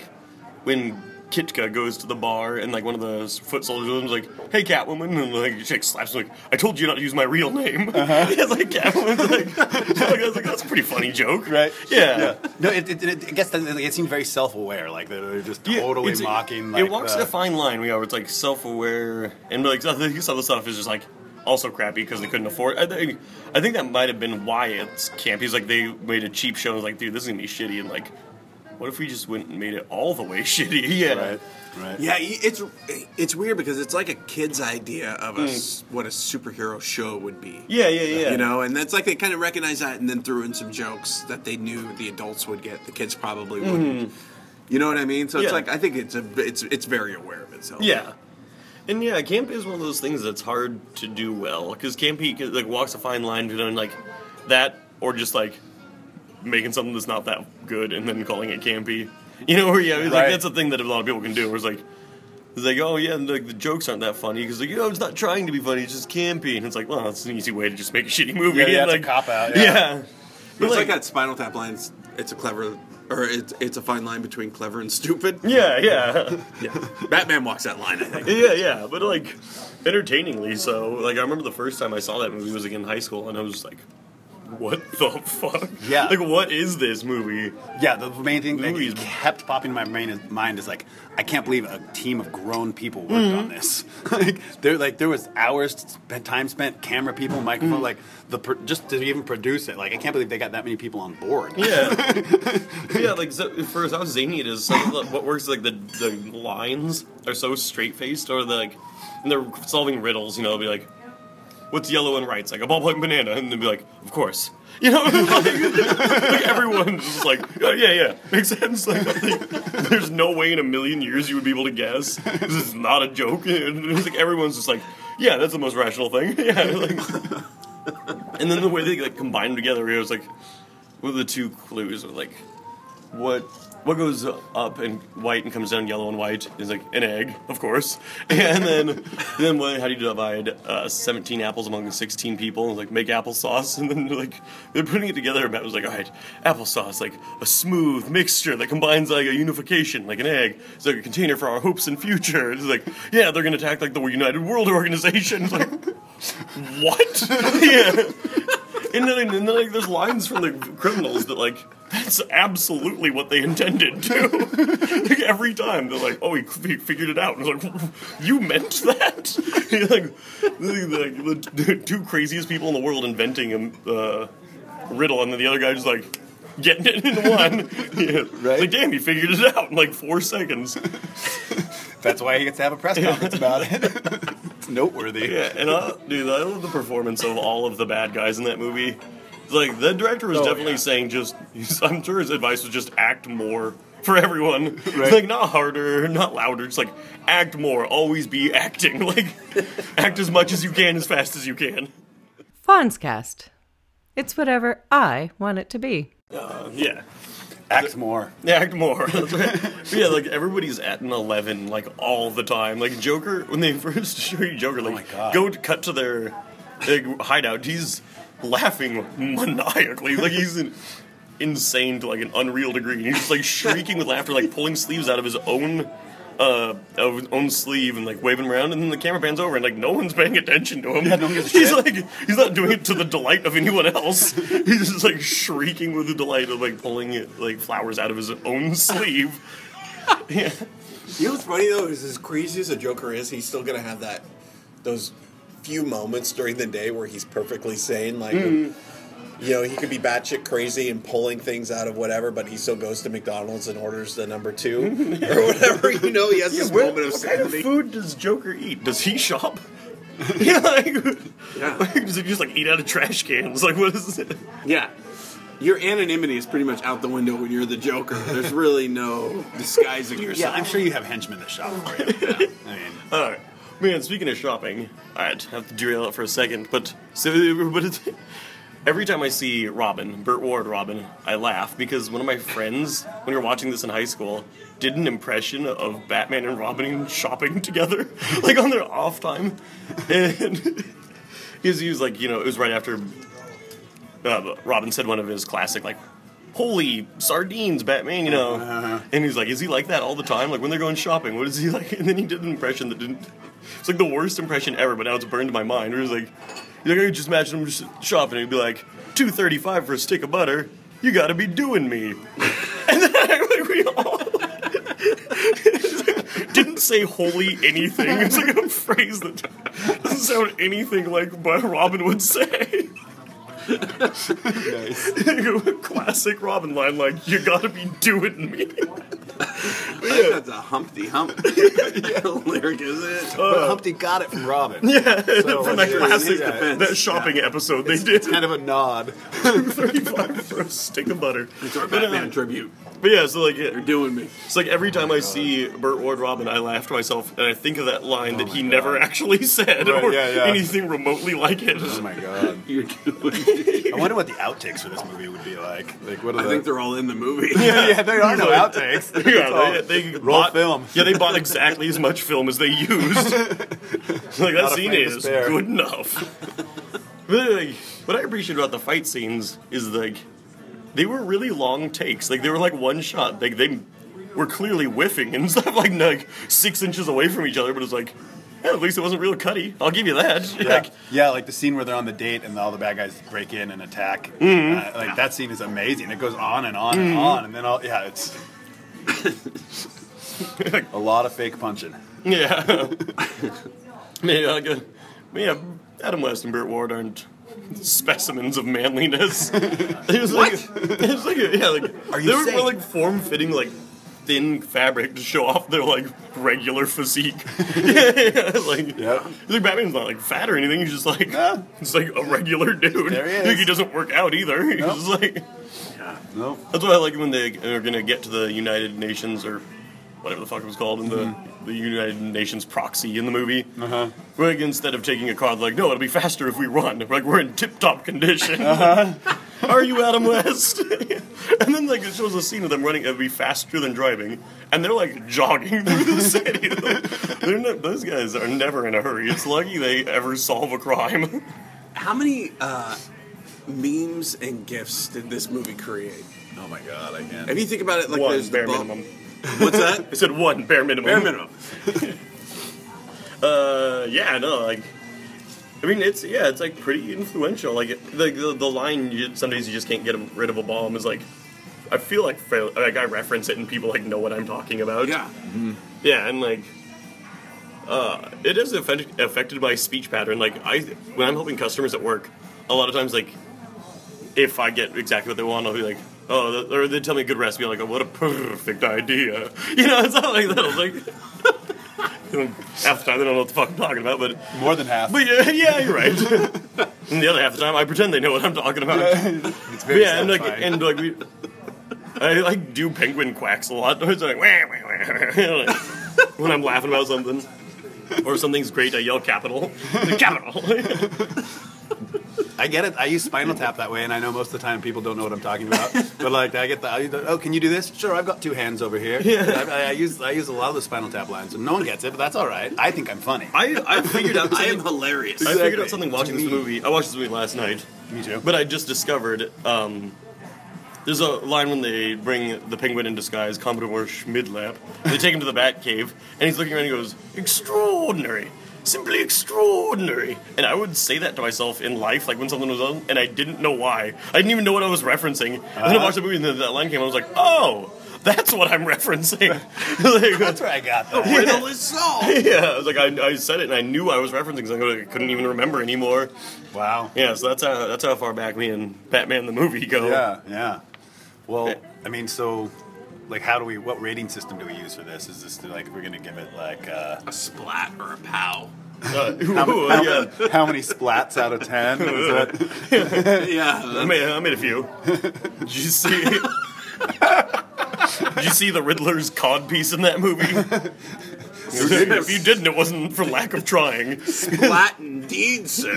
[SPEAKER 4] when Kitka goes to the bar and like one of the foot soldiers is like, "Hey, Catwoman," and like she like, slaps him like, "I told you not to use my real name." Uh-huh. it's like Catwoman's like, like, I was like, "That's a pretty funny joke,
[SPEAKER 3] Right.
[SPEAKER 4] Yeah.
[SPEAKER 3] No, it, it, it, I guess that, it seems very self-aware. Like they're they're just
[SPEAKER 4] Yeah,
[SPEAKER 3] totally
[SPEAKER 4] it's-
[SPEAKER 3] mocking. Like,
[SPEAKER 4] it walks
[SPEAKER 3] the-
[SPEAKER 4] a fine line. We are. It's like self-aware, and like I think some of the stuff is just like also crappy because they couldn't afford. I think I think that might have been why it's campy. It's like they made a cheap show. and was like, dude, this is gonna be shitty, and like, what if we just went and made it all the way shitty? Yeah.
[SPEAKER 3] Right. Right.
[SPEAKER 6] Yeah, it's it's weird because it's like a kid's idea of a mm. s what a superhero show would be.
[SPEAKER 4] Yeah, yeah, yeah.
[SPEAKER 6] You know, and that's like they kind of recognized that and then threw in some jokes that they knew the adults would get, the kids probably wouldn't. Mm-hmm. You know what I mean? So it's like I think it's a it's it's very aware of itself.
[SPEAKER 4] Yeah. And yeah, camp is one of those things that's hard to do well because campy like walks a fine line between like that or just like making something that's not that good and then calling it campy. You know, where yeah, it's like that's a thing that a lot of people can do. Where it's like, it's like, oh yeah, and like the jokes aren't that funny because like you know it's not trying to be funny, it's just campy, and it's like, well, that's an easy way to just make a shitty movie.
[SPEAKER 3] Yeah, yeah,
[SPEAKER 4] and,
[SPEAKER 3] it's a
[SPEAKER 4] like,
[SPEAKER 3] cop-out,
[SPEAKER 4] Yeah.
[SPEAKER 3] yeah.
[SPEAKER 6] But it's like, that Spinal Tap line. It's, it's a clever, or it's it's a fine line between clever and stupid.
[SPEAKER 4] Yeah, yeah.
[SPEAKER 6] Yeah. Batman walks that line. I think.
[SPEAKER 4] Yeah, yeah, but like entertainingly so. Like I remember the first time I saw that movie was like in high school, and I was like, "What the fuck?
[SPEAKER 3] Yeah.
[SPEAKER 4] like what is this movie?"
[SPEAKER 3] Yeah, the main thing that
[SPEAKER 4] Movies.
[SPEAKER 3] kept popping in my brain, mind is like, I can't believe a team of grown people worked
[SPEAKER 4] Mm-hmm.
[SPEAKER 3] on this. like, there, like there was hours, spent, time spent, camera people, microphone,
[SPEAKER 4] Mm.
[SPEAKER 3] like the pro- just to even produce it. Like, I can't believe they got that many people on board.
[SPEAKER 4] Yeah, yeah. Like so, for how zany it is, some of the, what works like the the lines are so straight faced, or the, like, and they're solving riddles. You know, they'll be like. What's yellow and right? It's like a ballpoint banana, and they'd be like, of course. You know, like, like everyone's just like, oh, yeah, yeah, makes sense. Like, like, there's no way in a million years you would be able to guess. This is not a joke. And it's like everyone's just like, yeah, that's the most rational thing. Yeah, like, and then the way they like combine them together, it was like, what are the two clues? Or like, what what goes up in white and comes down yellow and white is like an egg, of course. And then then what, how do you divide uh, 17 apples among 16 people? and Like make applesauce, and then like they're putting it together. And Matt was like, all right, applesauce, like a smooth mixture that combines like a unification, like an egg. It's like a container for our hopes and future. It's like, yeah, they're gonna attack like the United World Organization. It's like, what? yeah. And then, and then like, there's lines from the criminals that like that's absolutely what they intended to. like every time they're like, "Oh, he, he figured it out." And it's like, "You meant that?" like, the, the, the two craziest people in the world inventing a uh, riddle, and then the other guy just like getting it in one. Yeah.
[SPEAKER 7] Right.
[SPEAKER 4] Like, damn, he figured it out in like four seconds.
[SPEAKER 7] That's why he gets to have a press conference about it. it's noteworthy.
[SPEAKER 4] Yeah, and I, dude, I love the performance of all of the bad guys in that movie. Like the director was
[SPEAKER 7] Oh,
[SPEAKER 4] definitely
[SPEAKER 7] yeah.
[SPEAKER 4] saying just, I'm sure his advice was just act more for everyone.
[SPEAKER 7] Right.
[SPEAKER 4] Like not harder, not louder. Just like act more. Always be acting. Like act as much as you can, as fast as you can.
[SPEAKER 8] Fonzcast. It's whatever I want it to be.
[SPEAKER 4] Uh, yeah.
[SPEAKER 7] Act more.
[SPEAKER 4] Act more. That's right. But yeah, like everybody's at an eleven, like all the time. Like Joker, when they first show you Joker, like
[SPEAKER 7] Oh my God.
[SPEAKER 4] go to cut to their like, hideout, he's laughing maniacally, like he's in, insane to like an unreal degree. And he's just like shrieking with laughter, like pulling sleeves out of his own. Uh, of his own sleeve and like waving around, and then the camera pans over, and like no one's paying attention to him.
[SPEAKER 7] Yeah, no one
[SPEAKER 4] he's like he's not doing it to the delight of anyone else. He's just like shrieking with the delight of like pulling like flowers out of his own sleeve. Yeah.
[SPEAKER 5] You know what's funny though is as crazy as a Joker is, he's still gonna have that those few moments during the day where he's perfectly sane. Like,
[SPEAKER 4] Mm.
[SPEAKER 5] you know, he could be batshit crazy and pulling things out of whatever, but he still goes to McDonald's and orders the number two or whatever. You know, he has this
[SPEAKER 4] What,
[SPEAKER 5] moment of
[SPEAKER 4] what kind of
[SPEAKER 5] sanity.
[SPEAKER 4] food does Joker eat? Does he shop? yeah, like,
[SPEAKER 6] Yeah.
[SPEAKER 4] like, does he just like eat out of trash cans? Like, what is it?
[SPEAKER 6] Yeah. Your anonymity is pretty much out the window when you're the Joker. There's really no disguising yourself.
[SPEAKER 7] Yeah,
[SPEAKER 6] yourself.
[SPEAKER 7] I'm sure you have henchmen that shop for you. Yeah. I mean,
[SPEAKER 4] All right, man. Speaking of shopping, I'd have to derail it for a second, but so but every time I see Robin, Burt Ward Robin, I laugh because one of my friends, when we were watching this in high school, did an impression of Batman and Robin shopping together, like on their off time, and he was, he was like, you know, it was right after uh, Robin said one of his classic like. Holy sardines, Batman! You know, uh-huh. and he's like, "Is he like that all the time? Like when they're going shopping, what is he like?" And then he did an impression that didn't. It's like the worst impression ever, but now it's burned to my mind. Where he's like, he's like, I could just imagine him just shopping. and He'd be like, two thirty five for a stick of butter. You got to be doing me. And then I was like, we all didn't say holy anything. It's like a phrase that doesn't sound anything like what Robin would say. Classic Robin line, like you gotta be doing me.
[SPEAKER 6] I think that's a Humpty Hump lyric, is it?
[SPEAKER 7] but Humpty got it from Robin.
[SPEAKER 4] Yeah,
[SPEAKER 7] So,
[SPEAKER 4] from that
[SPEAKER 7] yeah,
[SPEAKER 4] classic
[SPEAKER 7] yeah.
[SPEAKER 4] that shopping episode they did.
[SPEAKER 7] Kind of a nod.
[SPEAKER 4] Thirty-five for a stick of butter.
[SPEAKER 6] It's our
[SPEAKER 4] But, uh,
[SPEAKER 6] Batman tribute.
[SPEAKER 4] But yeah, so like
[SPEAKER 6] You're doing me.
[SPEAKER 4] it's like every time I see Burt Ward Robin, I laugh to myself and I think of that line that he never actually said
[SPEAKER 7] Right,
[SPEAKER 4] or
[SPEAKER 7] yeah, yeah.
[SPEAKER 4] anything remotely like it.
[SPEAKER 7] Oh my god.
[SPEAKER 6] You're doing me.
[SPEAKER 7] I wonder what the outtakes for this movie would be like. Like, what are
[SPEAKER 6] I
[SPEAKER 7] the?
[SPEAKER 6] think they're all in the movie.
[SPEAKER 7] yeah, yeah, there are no outtakes.
[SPEAKER 4] Yeah, they, they
[SPEAKER 7] Roll
[SPEAKER 4] bought,
[SPEAKER 7] film.
[SPEAKER 4] Yeah, they bought exactly as much film as they used. like that
[SPEAKER 7] Not a
[SPEAKER 4] scene
[SPEAKER 7] frame
[SPEAKER 4] is
[SPEAKER 7] spare.
[SPEAKER 4] good enough. but like, what I appreciate about the fight scenes is like they were really long takes. Like they were like one shot. Like they were clearly whiffing and stuff, like like six inches away from each other. But it's like, yeah, at least it wasn't real cutty. I'll give you that.
[SPEAKER 7] Yeah.
[SPEAKER 4] Like,
[SPEAKER 7] yeah, like the scene where they're on the date and all the bad guys break in and attack.
[SPEAKER 4] Mm-hmm.
[SPEAKER 7] Uh, like that scene is amazing. It goes on and on and on, and then all yeah, it's a lot of fake punching.
[SPEAKER 4] Yeah. Man, like, uh, yeah, Adam West and Burt Ward aren't specimens of manliness. it was like, it was like, yeah, like
[SPEAKER 7] Are you
[SPEAKER 4] they were
[SPEAKER 7] saying-
[SPEAKER 4] more like form-fitting, like thin fabric to show off their like regular physique. yeah, like,
[SPEAKER 7] Yeah.
[SPEAKER 4] like Batman's not like fat or anything. He's just like
[SPEAKER 7] No.
[SPEAKER 4] he's like a regular dude.
[SPEAKER 7] There he
[SPEAKER 4] Like,
[SPEAKER 7] is.
[SPEAKER 4] he doesn't work out either. He's
[SPEAKER 7] No.
[SPEAKER 4] just like
[SPEAKER 7] No.
[SPEAKER 4] that's why I like when they are gonna get to the United Nations or whatever the fuck it was called in the the United Nations proxy in the movie.
[SPEAKER 7] Mm-hmm. Uh-huh.
[SPEAKER 4] Where like, instead of taking a car, they're like, no, it'll be faster if we run. Like we're in tip top condition.
[SPEAKER 7] Uh-huh.
[SPEAKER 4] Are you Adam West? and then like it shows a scene of them running. It'll be faster than driving, and they're like jogging through the city. they're not, those guys are never in a hurry. It's lucky they ever solve a crime.
[SPEAKER 6] How many uh, memes and gifs did this movie create?
[SPEAKER 7] Oh my god, I can't.
[SPEAKER 6] If you think about it, like
[SPEAKER 4] One
[SPEAKER 6] there's
[SPEAKER 4] bare
[SPEAKER 6] the bump-
[SPEAKER 4] minimum.
[SPEAKER 6] What's that?
[SPEAKER 4] I said one bare minimum.
[SPEAKER 6] bare minimum.
[SPEAKER 4] Uh, yeah, no, like, I mean, it's yeah, it's like pretty influential. Like, it- the the, the line you, some days you just can't get rid of a bomb is like, I feel like fair, like I reference it and people like know what I'm talking about.
[SPEAKER 6] Yeah.
[SPEAKER 4] yeah, and like, uh, it is affected affected by speech pattern. Like, I when I'm helping customers at work, a lot of times like, if I get exactly what they want, I'll be like. Oh, or they tell me a good recipe. I'm like, oh, what a perfect idea. You know, it's not like that. I was like, half the time they don't know what the fuck I'm talking about, but
[SPEAKER 7] More than half.
[SPEAKER 4] but yeah, yeah, you're right. and the other half of the time, I pretend they know what I'm talking about.
[SPEAKER 7] it's
[SPEAKER 4] But
[SPEAKER 7] very
[SPEAKER 4] yeah, and like, and like we, I like do penguin quacks a lot. It's like, wah, wah, wah, like, when I'm laughing about something, or something's great, I yell capital, capital.
[SPEAKER 7] I get it. I use Spinal Tap that way, and I know most of the time people don't know what I'm talking about. but like, I get the, I, oh, can you do this? Sure, I've got two hands over here. Yeah. I, I use I use a lot of the Spinal Tap lines, and no one gets it, but that's all right. I think I'm funny.
[SPEAKER 4] I I figured out
[SPEAKER 6] I am
[SPEAKER 4] something.
[SPEAKER 6] hilarious.
[SPEAKER 4] I figured out something watching this movie. I watched this movie last night.
[SPEAKER 7] Me too.
[SPEAKER 4] But I just discovered um, there's a line when they bring the penguin in disguise, Commodore Schmidlap. They take him to the Bat Cave, and he's looking around and he goes, Extraordinary! Simply extraordinary! And I would say that to myself in life, like when something was on, and I didn't know why. I didn't even know what I was referencing. And then I uh-huh. watched the movie, and then that line came, and I was like, oh! That's what I'm referencing. Like,
[SPEAKER 7] That's where I got that.
[SPEAKER 6] Riddle is solved.
[SPEAKER 4] yeah, I was like, I, I said it, and I knew I was referencing something. I couldn't even remember anymore.
[SPEAKER 7] Wow.
[SPEAKER 4] Yeah, so that's how that's how far back me and Batman the movie go.
[SPEAKER 7] Yeah, yeah. Well, I mean, so like, how do we? What rating system do we use for this? Is this like we're gonna give it like uh,
[SPEAKER 6] A splat or a pow.
[SPEAKER 4] Uh,
[SPEAKER 7] how,
[SPEAKER 4] ooh,
[SPEAKER 7] how-
[SPEAKER 4] yeah.
[SPEAKER 7] how many splats out of ten? Is that,
[SPEAKER 6] Yeah.
[SPEAKER 4] I made, I made a few. Did you see? Did you see the Riddler's cod piece in that movie? if you didn't, it wasn't for lack of trying.
[SPEAKER 6] Splat indeed, sir.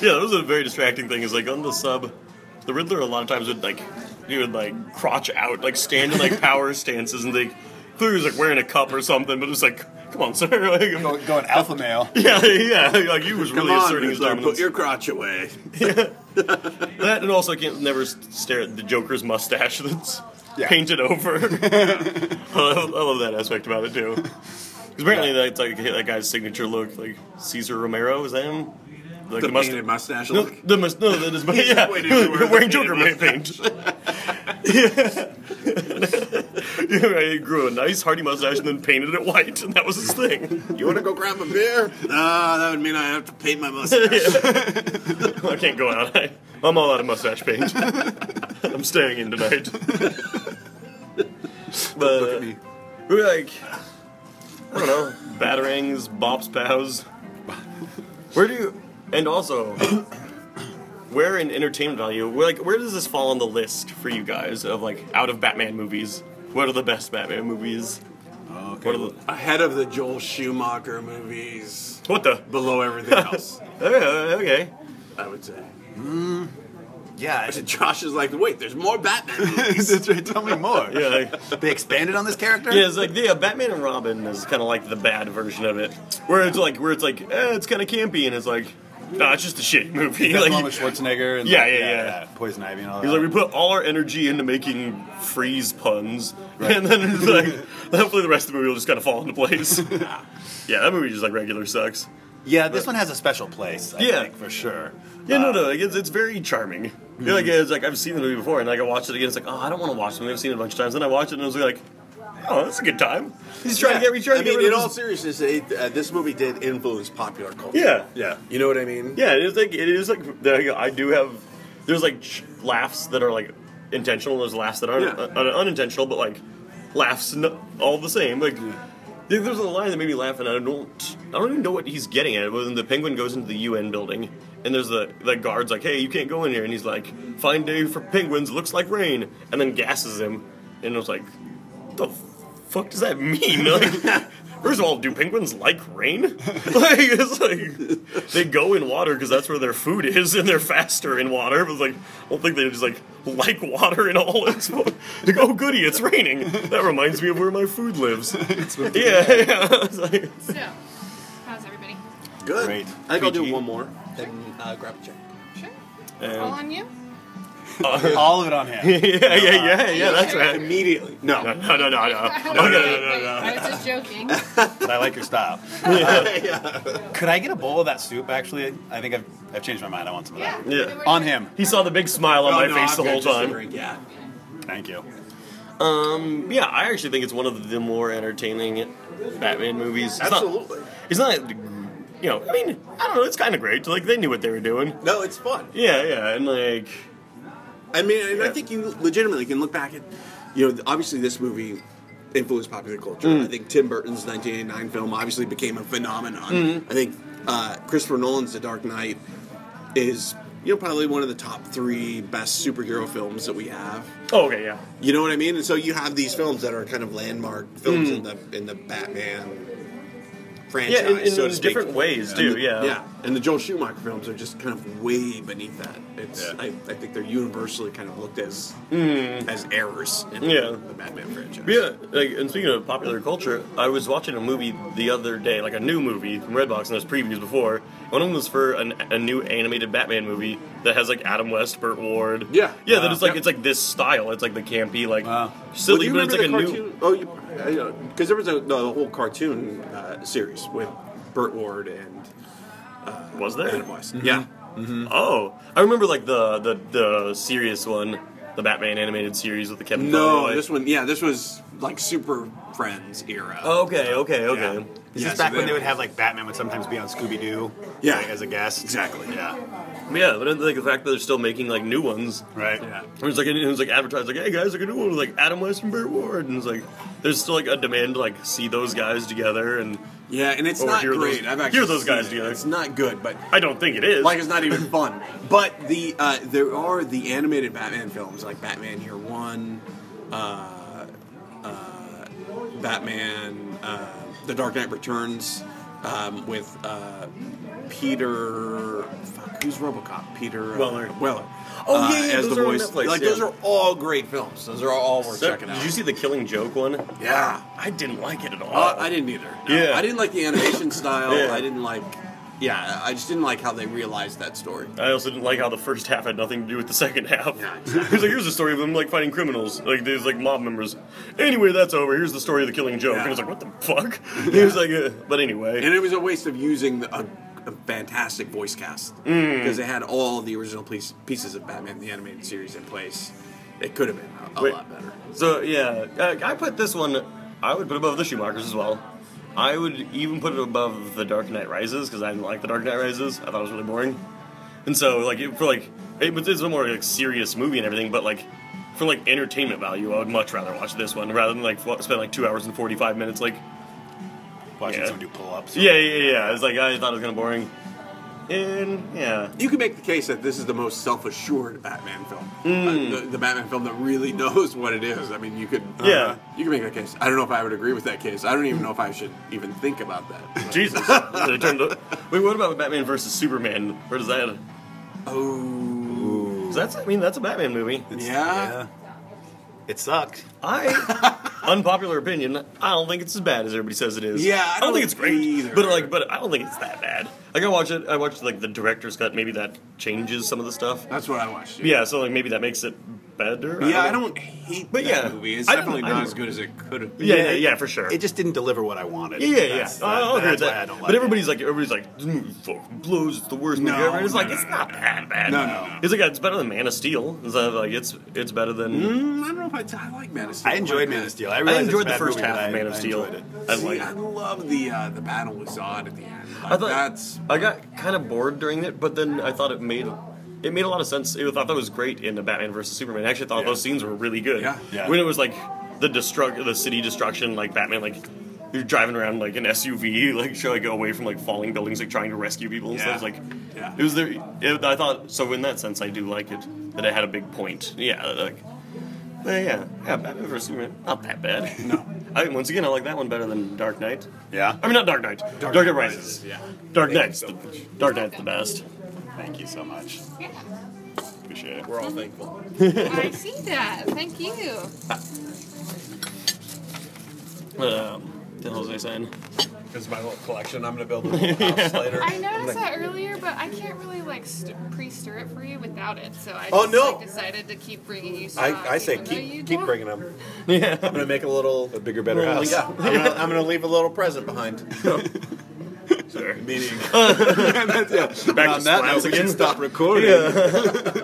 [SPEAKER 4] Yeah, that was a very distracting thing. Is like on the sub, the Riddler a lot of times would like he would like crotch out, like stand in like power stances, and they clearly he was like wearing a cup or something. But it's like, come on, sir. Like,
[SPEAKER 7] go, going alpha male?
[SPEAKER 4] yeah, yeah. Like he was
[SPEAKER 6] Come
[SPEAKER 4] really
[SPEAKER 6] on,
[SPEAKER 4] asserting his
[SPEAKER 6] Riddler,
[SPEAKER 4] dominance.
[SPEAKER 6] put your crotch away.
[SPEAKER 4] That and also I can't never stare at the Joker's mustache that's
[SPEAKER 7] Yeah.
[SPEAKER 4] painted over. I, love, I love that aspect about it too. 'Cause apparently that's like that guy's signature look, like Cesar Romero. Is that him? Like
[SPEAKER 6] The
[SPEAKER 4] must-
[SPEAKER 6] painted mustache
[SPEAKER 4] No,
[SPEAKER 6] look.
[SPEAKER 4] the mus- no, that is yeah,
[SPEAKER 6] waiting to wear
[SPEAKER 4] wearing Joker paint. yeah. yeah, he grew a nice hearty mustache and then painted it white, and that was his thing.
[SPEAKER 6] You want to go grab a beer? Ah, that would mean I have to paint my mustache.
[SPEAKER 4] I can't go out. I, I'm all out of mustache paint. I'm staying in tonight. but
[SPEAKER 7] Look
[SPEAKER 4] uh,
[SPEAKER 7] at me.
[SPEAKER 4] we're like, I don't know, batarangs, bops, pows. Where do you? And also, where in entertainment value? Where like where does this fall on the list for you guys of like out of Batman movies? What are the best Batman movies?
[SPEAKER 7] Okay.
[SPEAKER 4] What are the
[SPEAKER 6] Ahead of the Joel Schumacher movies,
[SPEAKER 4] what the?
[SPEAKER 6] below everything else,
[SPEAKER 4] Okay, okay.
[SPEAKER 6] I would say.
[SPEAKER 7] Yeah, I-
[SPEAKER 6] Josh is like, wait, there's more Batman movies.
[SPEAKER 7] that's right. Tell me more.
[SPEAKER 4] Yeah. Like,
[SPEAKER 7] They expanded on this character.
[SPEAKER 4] Yeah, it's like yeah, Batman and Robin is kind of like the bad version of it, where it's like where it's like eh, it's kind of campy and it's like, no, it's just a shitty movie.
[SPEAKER 7] Like, with Schwarzenegger and
[SPEAKER 4] Yeah,
[SPEAKER 7] like,
[SPEAKER 4] yeah, yeah.
[SPEAKER 7] Poison Ivy and all that.
[SPEAKER 4] he's
[SPEAKER 7] that.
[SPEAKER 4] like we put all our energy into making freeze puns, and then it's like hopefully the rest of the movie will just kind of fall into place. yeah, that movie just like regular sucks.
[SPEAKER 7] yeah, this one has a special place. I
[SPEAKER 4] Yeah.
[SPEAKER 7] think, for sure.
[SPEAKER 4] Yeah, no, um, no, like, it's, it's very charming. Yeah, like mhm. it's like I've seen the movie before, and like I watched it again. It's like, oh, I don't want to watch the movie. I've seen it a bunch of times. Then I watched it, and I was like, oh, that's a good time. He's trying to get, he's trying
[SPEAKER 6] I
[SPEAKER 4] to get
[SPEAKER 6] mean,
[SPEAKER 4] rid
[SPEAKER 6] in
[SPEAKER 4] of
[SPEAKER 6] all
[SPEAKER 4] his-
[SPEAKER 6] seriousness, it, uh, this movie did influence popular culture.
[SPEAKER 4] Yeah,
[SPEAKER 7] Yeah.
[SPEAKER 6] You know what I mean?
[SPEAKER 4] Yeah, it is like it is like I do have. There's like laughs that are like intentional. There's laughs that aren't
[SPEAKER 6] Yeah.
[SPEAKER 4] uh, unintentional, but like laughs n- all the same. Like there- there's a line that made me laugh, and I don't I don't even know what he's getting at. When the penguin goes into the UN building, and there's the the guards like, "Hey, you can't go in here," and he's like, "Fine day for penguins. Looks like rain," and then gasses him, and I was like, "The fuck does that mean?" Like, First of all, do penguins like rain? like, it's like they go in water because that's where their food is, and they're faster in water. But like, I don't think they just like like water in all its. Like, oh, goody, it's raining. That reminds me of where my food lives. yeah, yeah. It's like-
[SPEAKER 9] So, how's everybody?
[SPEAKER 6] Good.
[SPEAKER 7] Great.
[SPEAKER 6] I think I'll do one more. Then uh, grab a check.
[SPEAKER 9] Sure.
[SPEAKER 4] Um,
[SPEAKER 9] All on you?
[SPEAKER 7] All of it on him.
[SPEAKER 4] yeah, yeah, yeah, yeah. That's right.
[SPEAKER 6] Immediately. No.
[SPEAKER 4] No, no, no, no, no. No, no, no, no,
[SPEAKER 9] I was just joking.
[SPEAKER 7] But I like your style. Uh, Could I get a bowl of that soup? Actually, I think I've, I've changed my mind. I want some of that.
[SPEAKER 4] Yeah.
[SPEAKER 7] On him.
[SPEAKER 4] He saw the big smile on
[SPEAKER 6] Oh,
[SPEAKER 4] my
[SPEAKER 6] no,
[SPEAKER 4] face
[SPEAKER 6] I've
[SPEAKER 4] the
[SPEAKER 6] got
[SPEAKER 4] whole
[SPEAKER 6] just a
[SPEAKER 4] time.
[SPEAKER 6] drink, Yeah.
[SPEAKER 7] Thank you.
[SPEAKER 4] Um, yeah, I actually think it's one of the more entertaining Batman movies. It's not-
[SPEAKER 6] Absolutely.
[SPEAKER 4] It's not, you know, I mean, I don't know, it's kind of great. Like, they knew what they were doing.
[SPEAKER 6] No, it's fun.
[SPEAKER 4] Yeah, yeah, and like,
[SPEAKER 6] I mean, and I think you legitimately can look back at, you know, obviously this movie influenced popular culture.
[SPEAKER 4] Mm.
[SPEAKER 6] I think Tim Burton's 1989 film obviously became a phenomenon.
[SPEAKER 4] Mm-hmm.
[SPEAKER 6] I think uh, Christopher Nolan's The Dark Knight is, you know, probably one of the top three best superhero films that we have.
[SPEAKER 4] oh, okay, yeah.
[SPEAKER 6] You know what I mean? And so you have these films that are kind of landmark films
[SPEAKER 4] Mm.
[SPEAKER 6] in the in the Batman franchise,
[SPEAKER 4] Yeah, in, in,
[SPEAKER 6] so
[SPEAKER 4] in different ways, too,
[SPEAKER 6] the-
[SPEAKER 4] yeah.
[SPEAKER 6] yeah. And the Joel Schumacher films are just kind of way beneath that. It's
[SPEAKER 7] Yeah.
[SPEAKER 6] I, I think they're universally kind of looked as as errors in
[SPEAKER 4] Mm. Yeah.
[SPEAKER 6] the Batman franchise.
[SPEAKER 4] Yeah, like, and speaking of popular culture, I was watching a movie the other day, like a new movie from Redbox, and there's previews before. One of them was for an, a new animated Batman movie that has like Adam West, Burt Ward.
[SPEAKER 6] Yeah.
[SPEAKER 4] yeah. That
[SPEAKER 7] Wow.
[SPEAKER 4] it's like
[SPEAKER 6] Yep.
[SPEAKER 4] it's like this style. It's like the campy, like
[SPEAKER 7] Wow.
[SPEAKER 4] silly,
[SPEAKER 6] Well,
[SPEAKER 4] but it's like a
[SPEAKER 6] remember
[SPEAKER 4] new.
[SPEAKER 6] the cartoon? Because there was a the whole cartoon uh, series with Burt Ward and uh,
[SPEAKER 4] Was there?
[SPEAKER 6] West. Mm-hmm. Yeah. Mm-hmm.
[SPEAKER 4] Oh, I remember like the the the serious one, the Batman animated series with the Kevin.
[SPEAKER 6] No,
[SPEAKER 4] Conroy.
[SPEAKER 6] this one. Yeah, this was like Super Friends era.
[SPEAKER 4] Okay, okay, okay.
[SPEAKER 6] Yeah.
[SPEAKER 7] Is
[SPEAKER 6] Yeah,
[SPEAKER 7] this
[SPEAKER 6] so
[SPEAKER 7] back when
[SPEAKER 6] they-
[SPEAKER 7] they would have like Batman would sometimes be on Scooby Doo?
[SPEAKER 6] Yeah.
[SPEAKER 7] like, as a guest.
[SPEAKER 6] Exactly.
[SPEAKER 7] Yeah.
[SPEAKER 4] Yeah, but then, like the fact that they're still making like new ones.
[SPEAKER 7] Right.
[SPEAKER 6] Yeah.
[SPEAKER 4] It was like it was like advertised like, hey guys, like a new one with like Adam West and Burt Ward, and it's like there's still like a demand to like see those guys together, and
[SPEAKER 6] Yeah, and it's
[SPEAKER 4] Or
[SPEAKER 6] not
[SPEAKER 4] hear those-
[SPEAKER 6] great. I've actually
[SPEAKER 4] hear those guys
[SPEAKER 6] it.
[SPEAKER 4] together.
[SPEAKER 6] It's not good, but
[SPEAKER 4] I don't think it is.
[SPEAKER 6] like it's not even fun. But the uh, there are the animated Batman films like Batman Year One, uh, uh, Batman, uh, The Dark Knight Returns, um, with uh, Peter. Fuck, who's RoboCop? Peter uh,
[SPEAKER 4] Weller.
[SPEAKER 6] Weller.
[SPEAKER 4] Oh,
[SPEAKER 6] uh,
[SPEAKER 4] yeah, yeah,
[SPEAKER 6] as
[SPEAKER 4] those
[SPEAKER 6] the
[SPEAKER 4] are on. Netflix,
[SPEAKER 6] like
[SPEAKER 4] yeah.
[SPEAKER 6] those are all great films. Those are all worth
[SPEAKER 4] So,
[SPEAKER 6] checking out.
[SPEAKER 4] Did you see the Killing Joke one?
[SPEAKER 6] Yeah.
[SPEAKER 4] I didn't like it at all.
[SPEAKER 6] Uh, I didn't either. No.
[SPEAKER 4] Yeah.
[SPEAKER 6] I didn't like the animation style.
[SPEAKER 4] Yeah.
[SPEAKER 6] I didn't like. Yeah, I just didn't like how they realized that story.
[SPEAKER 4] I also didn't like how the first half had nothing to do with the second half.
[SPEAKER 6] Yeah,
[SPEAKER 4] It was like, here's the story of them like fighting criminals, like there's like mob members. Anyway, that's over. Here's the story of the Killing Joke,
[SPEAKER 6] Yeah.
[SPEAKER 4] and it's like, what the fuck? He was like, uh, but anyway,
[SPEAKER 6] And it was a waste of using the, a, a fantastic voice cast
[SPEAKER 4] Mm.
[SPEAKER 6] because they had all the original piece, pieces of Batman the animated series in place. It could have been a, a
[SPEAKER 4] Wait.
[SPEAKER 6] lot better.
[SPEAKER 4] So yeah, uh, I put this one. I would put it above the Schumachers as well. I would even put it above the Dark Knight Rises because I didn't like the Dark Knight Rises. I thought it was really boring. And so like it, for like it, was- it's a more like serious movie and everything, but like for like entertainment value, I would much rather watch this one rather than like f- spend like two hours and forty five minutes like
[SPEAKER 7] Watching
[SPEAKER 4] Yeah.
[SPEAKER 7] someone do pull ups.
[SPEAKER 4] yeah yeah yeah. It's like I thought it was kind of boring. And yeah,
[SPEAKER 6] You could make the case that this is the most self-assured Batman film,
[SPEAKER 4] Mm.
[SPEAKER 6] uh, the, the Batman film that really knows what it is. I mean, you could, uh,
[SPEAKER 4] Yeah.
[SPEAKER 6] you can make that case. I don't know if I would agree with that case. I don't even know if I should even think about that.
[SPEAKER 4] Jesus. They turned up- Wait, what about Batman versus Superman? Where does that?
[SPEAKER 6] Oh,
[SPEAKER 4] that's I mean that's a Batman movie.
[SPEAKER 6] yeah.
[SPEAKER 7] Yeah. It sucked.
[SPEAKER 4] I unpopular opinion. I don't think it's as bad as everybody says it is.
[SPEAKER 6] Yeah, I
[SPEAKER 4] don't, think it's great,
[SPEAKER 6] either.
[SPEAKER 4] but like, but I don't think it's that bad. Like I watch it. I watched like the director's cut. Maybe that changes some of the stuff.
[SPEAKER 6] That's what I watched.
[SPEAKER 4] Yeah, so like maybe that makes it better.
[SPEAKER 6] Yeah, I
[SPEAKER 4] know.
[SPEAKER 6] don't hate
[SPEAKER 4] But
[SPEAKER 6] that
[SPEAKER 4] yeah,
[SPEAKER 6] movie. It's
[SPEAKER 4] I
[SPEAKER 6] definitely not as good as it could have been.
[SPEAKER 4] Yeah, yeah, yeah, for sure.
[SPEAKER 7] It just didn't deliver what I wanted.
[SPEAKER 4] yeah, yeah, yeah.
[SPEAKER 7] That's-
[SPEAKER 4] I'll agree with
[SPEAKER 7] that's why
[SPEAKER 4] that.
[SPEAKER 7] I don't like
[SPEAKER 4] but
[SPEAKER 7] it.
[SPEAKER 4] everybody's like, everybody's like, this movie fucking blows. It's the worst movie ever. And it's
[SPEAKER 6] no,
[SPEAKER 4] like,
[SPEAKER 6] no,
[SPEAKER 4] it's
[SPEAKER 6] no,
[SPEAKER 4] not that bad.
[SPEAKER 6] No, no, no.
[SPEAKER 4] It's like it's better than Man of Steel. It's like it's it's better than.
[SPEAKER 6] Mm, I don't know if I, I like Man of Steel.
[SPEAKER 7] I enjoyed Man of Steel. I,
[SPEAKER 4] I
[SPEAKER 7] realized it's a
[SPEAKER 4] enjoyed the first half of Man of Steel. I
[SPEAKER 6] See,
[SPEAKER 4] like.
[SPEAKER 6] I love the uh, the battle with Zod at the end.
[SPEAKER 4] I thought
[SPEAKER 6] that's
[SPEAKER 4] I got kind of bored during it, but then I thought it made it made a lot of sense. I thought that was great in the Batman versus Superman. I actually thought those scenes were really good.
[SPEAKER 6] Yeah.
[SPEAKER 3] Yeah.
[SPEAKER 4] When it was like the destruct, the city destruction, like Batman, like you're driving around like an SUV, like trying to go away from like falling buildings, like trying to rescue people and
[SPEAKER 6] Yeah.
[SPEAKER 4] stuff. Like
[SPEAKER 6] Yeah.
[SPEAKER 4] it was there. It, I thought so. In that sense, I do like it that it had a big point. Yeah, like. Uh, yeah, yeah, Batman vs Superman, not that bad. No, I once again I like that one better than Dark Knight.
[SPEAKER 3] Yeah.
[SPEAKER 4] I mean not Dark Knight. Dark, Knight Rises.
[SPEAKER 6] Yeah.
[SPEAKER 4] Dark Knight's the, Dark Knight's the best.
[SPEAKER 3] Thank you so much.
[SPEAKER 9] Yeah.
[SPEAKER 3] Appreciate it.
[SPEAKER 6] We're all thankful.
[SPEAKER 9] I see that. Thank you.
[SPEAKER 4] Um, what the hell was I saying?
[SPEAKER 6] Because my little collection, I'm gonna build a little house later.
[SPEAKER 9] I noticed that earlier, but I can't really like st- pre-stir it for you without it. So I
[SPEAKER 6] Oh,
[SPEAKER 9] just
[SPEAKER 6] no.
[SPEAKER 9] like, decided to keep bringing you stuff.
[SPEAKER 6] I, I say
[SPEAKER 9] even though you
[SPEAKER 6] keep keep
[SPEAKER 9] don't.
[SPEAKER 6] bringing them.
[SPEAKER 4] Yeah.
[SPEAKER 6] I'm gonna make a little
[SPEAKER 3] A bigger, better house.
[SPEAKER 6] Yeah, I'm gonna, I'm gonna leave a little present behind.
[SPEAKER 4] Sure.
[SPEAKER 6] Meaning,
[SPEAKER 4] Back
[SPEAKER 3] On
[SPEAKER 4] to
[SPEAKER 3] that note,
[SPEAKER 4] slams
[SPEAKER 3] we
[SPEAKER 4] again.
[SPEAKER 3] should stop recording.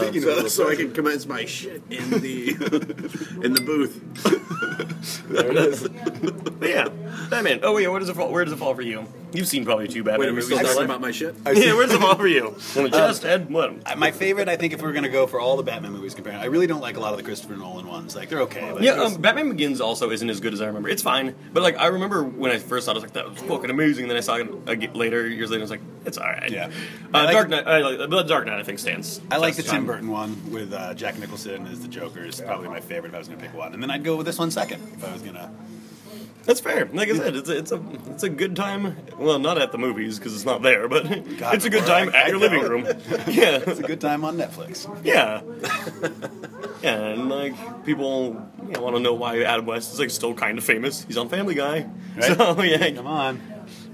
[SPEAKER 3] Speaking
[SPEAKER 6] so,
[SPEAKER 3] of
[SPEAKER 6] so I can commence my shit in the in the booth.
[SPEAKER 3] there it is.
[SPEAKER 4] But yeah, Batman. Oh yeah, where does it fall? Where does it fall for you? You've seen probably two Batman
[SPEAKER 6] Wait, are we
[SPEAKER 4] movies.
[SPEAKER 6] still
[SPEAKER 4] in your
[SPEAKER 6] talking
[SPEAKER 4] life.
[SPEAKER 6] about my shit?
[SPEAKER 4] Yeah, where does it fall for you? On the chest, head, what?
[SPEAKER 3] Uh, My favorite, I think, if we're gonna go for all the Batman movies comparing, I really don't like a lot of the Christopher Nolan ones. Like they're okay. Like,
[SPEAKER 4] Yeah, um, Batman Begins also isn't as good as I remember. It's fine, but like I remember when I first saw it, I was like, "That was fucking amazing." Then I saw it again later, years later, I was like, "It's all right."
[SPEAKER 3] Yeah.
[SPEAKER 4] uh,
[SPEAKER 3] I like-
[SPEAKER 4] Dark Knight. I like, but Dark Knight, I think stands.
[SPEAKER 3] I like the
[SPEAKER 4] test
[SPEAKER 3] Tim
[SPEAKER 4] time.
[SPEAKER 3] Burton one with uh, Jack Nicholson as the Joker. is probably my favorite if I was gonna pick one, and then I'd go with this one second if I was gonna.
[SPEAKER 4] That's fair. Like I said, it's a, it's a it's a good time. Well, not at the movies because it's not there, but
[SPEAKER 3] God,
[SPEAKER 4] it's a good time
[SPEAKER 3] I
[SPEAKER 4] at your
[SPEAKER 3] know.
[SPEAKER 4] living room. Yeah,
[SPEAKER 3] It's a good time on Netflix.
[SPEAKER 4] yeah, yeah. And like people you know, want to know why Adam West is like still kind of famous. He's on Family Guy,
[SPEAKER 3] Right?
[SPEAKER 4] so yeah,
[SPEAKER 3] Come on.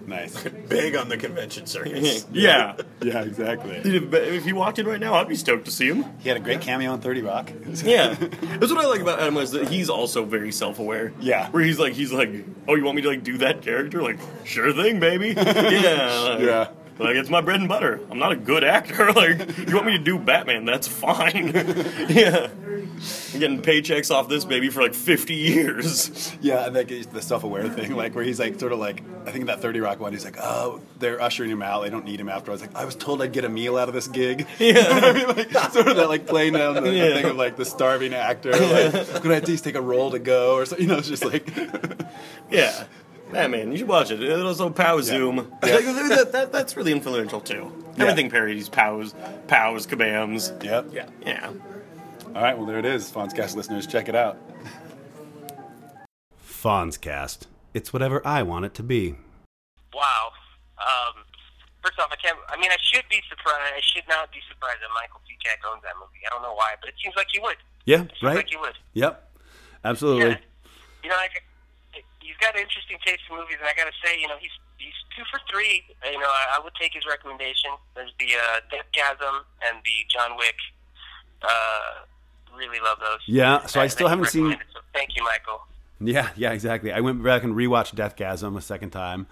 [SPEAKER 3] Nice.
[SPEAKER 6] Big on the convention circuit.
[SPEAKER 4] yeah.
[SPEAKER 3] Yeah, exactly.
[SPEAKER 4] If if he walked in right now, I'd be stoked to see him.
[SPEAKER 3] He had a great cameo on Thirty Rock.
[SPEAKER 4] Yeah, that's what I like about Adam West. That he's also very self-aware.
[SPEAKER 3] Yeah.
[SPEAKER 4] where he's like, he's like, oh, you want me to like do that character? Like, sure thing, baby. yeah, like,
[SPEAKER 3] Yeah.
[SPEAKER 4] Like it's my bread and butter. I'm not a good actor. Like you want me to do Batman? That's fine. yeah, I'm getting paychecks off this baby for like 50 years.
[SPEAKER 3] Yeah, and like the self-aware thing, like where he's like sort of like I think in that Thirty Rock one, he's like, oh, they're ushering him out. They don't need him after. I was like, I was told I'd get a meal out of this gig.
[SPEAKER 4] Yeah.
[SPEAKER 3] I mean, like, sort of that like playing down the, the
[SPEAKER 4] Yeah.
[SPEAKER 3] thing of like the starving actor. Like, could I at least take a roll to go or something? You know, it's just like.
[SPEAKER 4] Yeah. Batman, you should watch it. It also Pow Zoom. Like, that, that, that's really influential too. Everything parodies Pows, Pows, Kabams.
[SPEAKER 3] Yep.
[SPEAKER 4] Yeah. Yeah.
[SPEAKER 3] All right, well there it is, Fonzcast listeners, check it out. Fonzcast. It's whatever I want it to be.
[SPEAKER 2] Wow. Um, first off, I can't. I mean, I should be surprised. I should not be surprised that Michael P. Jack owns that movie. I don't know why, but it seems like he would.
[SPEAKER 3] Yeah,
[SPEAKER 2] It seems
[SPEAKER 3] right.
[SPEAKER 2] like he would.
[SPEAKER 3] Yep, absolutely.
[SPEAKER 2] Yeah. You know, like, he's got an interesting taste in movies, and I got to say, you know, he's he's two for three. You know, I, I would take his recommendation. There's the uh, Deathgasm and the John Wick. Uh, really love those.
[SPEAKER 3] Yeah, so I still haven't seen-
[SPEAKER 2] So thank you, Michael.
[SPEAKER 3] Yeah, yeah, exactly. I went back and rewatched Deathgasm a second time.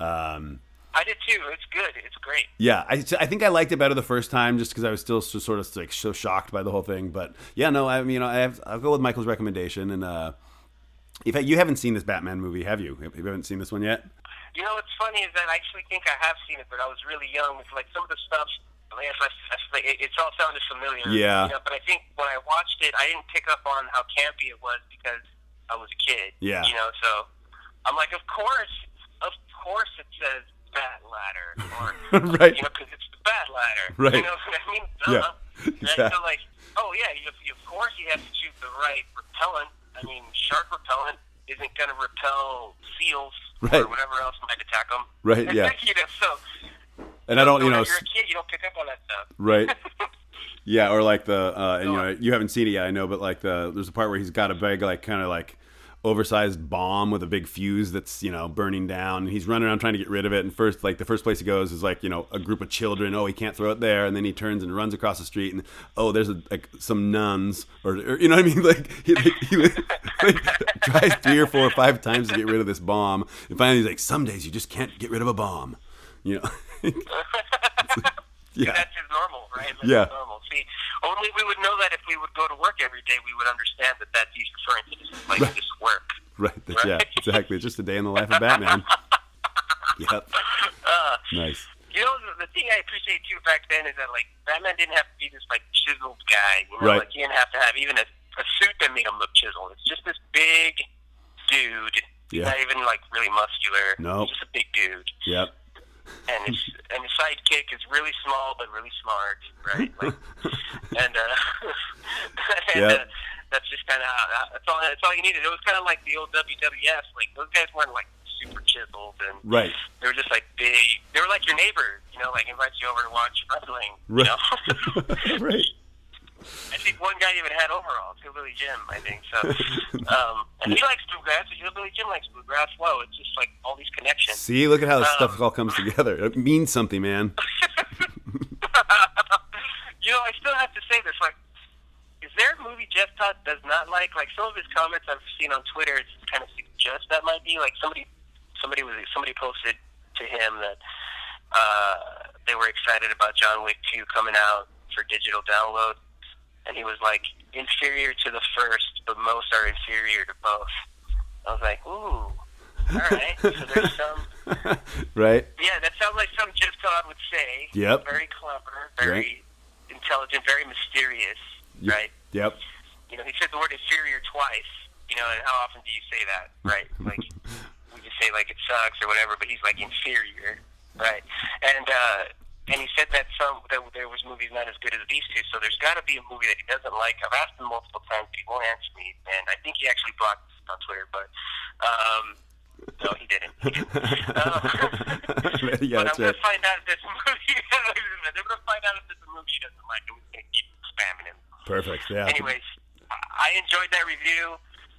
[SPEAKER 3] Um,
[SPEAKER 2] I did too. It's good. It's great.
[SPEAKER 3] yeah, I, I think I liked it better the first time just because I was still so, sort of like so shocked by the whole thing. But yeah, no, I mean, you know, I have, I'll go with Michael's recommendation. And uh, if you haven't seen this Batman movie, have you? You haven't seen this one yet?
[SPEAKER 2] You know what's funny is that I actually think I have seen it, but I was really young. It's like some of the stuff. It's, like, it, it's all sounded familiar.
[SPEAKER 3] Yeah.
[SPEAKER 2] You know, but I think when I watched it, I didn't pick up on how campy it was because I was a kid.
[SPEAKER 3] Yeah.
[SPEAKER 2] You know, so I'm like, of course, of course, it says bat ladder, or
[SPEAKER 3] Right.
[SPEAKER 2] You know, because it's the bat ladder.
[SPEAKER 3] Right.
[SPEAKER 2] You know what I mean? Duh.
[SPEAKER 3] Yeah. Uh-huh.
[SPEAKER 2] Right?
[SPEAKER 3] Yeah.
[SPEAKER 2] So like, oh yeah, you, you, of course you have to choose the right repellent. I mean, shark repellent isn't going to repel seals
[SPEAKER 3] Right.
[SPEAKER 2] or whatever else might attack them.
[SPEAKER 3] Right, yeah.
[SPEAKER 2] you know, so
[SPEAKER 3] And I don't, you know,
[SPEAKER 2] you're a kid, you don't pick up on that stuff.
[SPEAKER 3] right? Yeah, or like the uh, and you know you haven't seen it yet, I know, but like the there's a part where he's got a big like kind of like oversized bomb with a big fuse that's you know burning down. And he's running around trying to get rid of it. And first like the first place he goes is like you know a group of children. Oh he can't throw it there. And then he turns and runs across the street. And oh there's a, like some nuns or, or you know what I mean? Like he, like, he like, tries three or four or five times to get rid of this bomb. And finally he's like some days you just can't get rid of a bomb. You know yeah
[SPEAKER 2] That's his normal, right? That's
[SPEAKER 3] Yeah.
[SPEAKER 2] normal. See, only we would know that if we would go to work every day, we would understand that that's he's referring to this like just work.
[SPEAKER 3] Right. That's, Yeah. Exactly. It's just a day in the life of Batman. yep.
[SPEAKER 2] Uh,
[SPEAKER 3] Nice.
[SPEAKER 2] you know, the, the thing I appreciate too back then is that like Batman didn't have to be this like chiseled guy. You know,
[SPEAKER 3] Right.
[SPEAKER 2] like he didn't have to have even a, a suit that made him look chiseled. It's just this big dude.
[SPEAKER 3] Yeah.
[SPEAKER 2] not even like really muscular.
[SPEAKER 3] Nope.
[SPEAKER 2] He's just a big dude.
[SPEAKER 3] Yep.
[SPEAKER 2] And his and his sidekick is really small but really smart, right? Like, and uh, and
[SPEAKER 3] Yep.
[SPEAKER 2] uh, that's just kind of that's all that's all you needed. It was kind of like the old WWF. Like those guys weren't like super chiseled and
[SPEAKER 3] Right.
[SPEAKER 2] they were just like big. They were like your neighbor, you know, like invites you over to watch wrestling.
[SPEAKER 3] Right.
[SPEAKER 2] You know?
[SPEAKER 3] right.
[SPEAKER 2] Think one guy even had overalls, Hillbilly Jim, I think. So, um, and he likes bluegrass. Hillbilly Jim likes bluegrass. Whoa, it's just like all these connections.
[SPEAKER 3] See, look at how this
[SPEAKER 2] Um,
[SPEAKER 3] stuff all comes together. It means something, man.
[SPEAKER 2] you know, I still have to say this. Like, is there a movie Jeff Todd does not like? Like some of his comments I've seen on Twitter, it kind of suggests that might be like somebody, somebody was somebody posted to him that uh, they were excited about John Wick 2 coming out for digital download, and he was like inferior to the first, but most are inferior to both. I was like, ooh. All right, so there's some.
[SPEAKER 3] right?
[SPEAKER 2] Yeah, that sounds like some Jeff Todd would say.
[SPEAKER 3] Yep.
[SPEAKER 2] Very clever, very intelligent, very mysterious,
[SPEAKER 3] Y-
[SPEAKER 2] right?
[SPEAKER 3] Yep.
[SPEAKER 2] You know, he said the word inferior twice. You know, and how often do you say that, right? Like, we just say like it sucks or whatever, but he's like inferior, right? And uh, and he said that some that there was movies not as good as these two. So there's got to be a movie that he doesn't like. I've asked him multiple times, but he won't answer me. And I think he actually blocked on Twitter, but um, no, he didn't. He didn't. Um,
[SPEAKER 3] yeah,
[SPEAKER 2] but
[SPEAKER 3] that's
[SPEAKER 2] I'm gonna find out if there's a movie. I'm gonna find out if a movie he doesn't like, and we're gonna keep spamming him.
[SPEAKER 3] Perfect. Yeah.
[SPEAKER 2] Anyways, I enjoyed that review.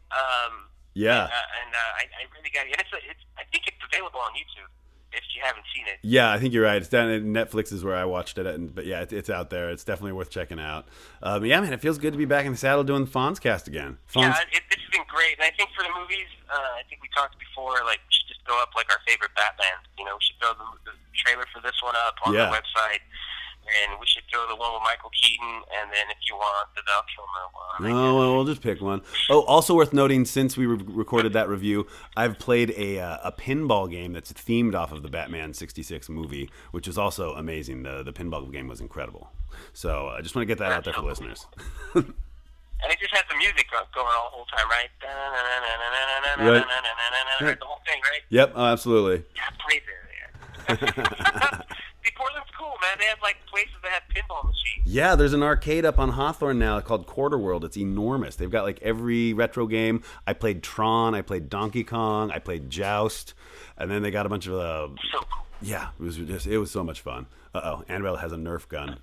[SPEAKER 2] Um,
[SPEAKER 3] Yeah.
[SPEAKER 2] uh, and uh, I, I really got it. And it's, it's, I think it's available on YouTube if you haven't seen it.
[SPEAKER 3] Yeah, I think you're right. It's down at Netflix is where I watched it, and, but yeah, it, it's out there. It's definitely worth checking out. Um, yeah, man, it feels good to be back in the saddle doing the Fonzcast again. Fonz,
[SPEAKER 2] Yeah, it, this has been great. And I think for the movies, uh, I think we talked before, like, we should just go up, like, our favorite Batman. You know, we should throw the, the trailer for this one up on
[SPEAKER 3] Yeah.
[SPEAKER 2] the website. And we should throw the one with Michael Keaton, and then if you want, the Val Kilmer one.
[SPEAKER 3] Oh, well, we'll just pick one. Oh, also worth noting, since we re- recorded that review, I've played a uh, a pinball game that's themed off of the Batman '66 movie, which is also amazing. The the pinball game was incredible. So I just want to get that out there for listeners.
[SPEAKER 2] And it just has the music going all the whole time, right?
[SPEAKER 3] Right.
[SPEAKER 2] The whole thing, right?
[SPEAKER 3] Yep, oh, absolutely.
[SPEAKER 2] Yeah. See, Portland's cool, man. They have like places that have pinball machines.
[SPEAKER 3] Yeah, there's an arcade up on Hawthorne now called Quarter World. It's enormous. They've got like every retro game. I played Tron, I played Donkey Kong, I played Joust, and then they got a bunch of uh,
[SPEAKER 2] So cool.
[SPEAKER 3] yeah, it was just it was so much fun. Uh oh, Annabelle has a Nerf gun.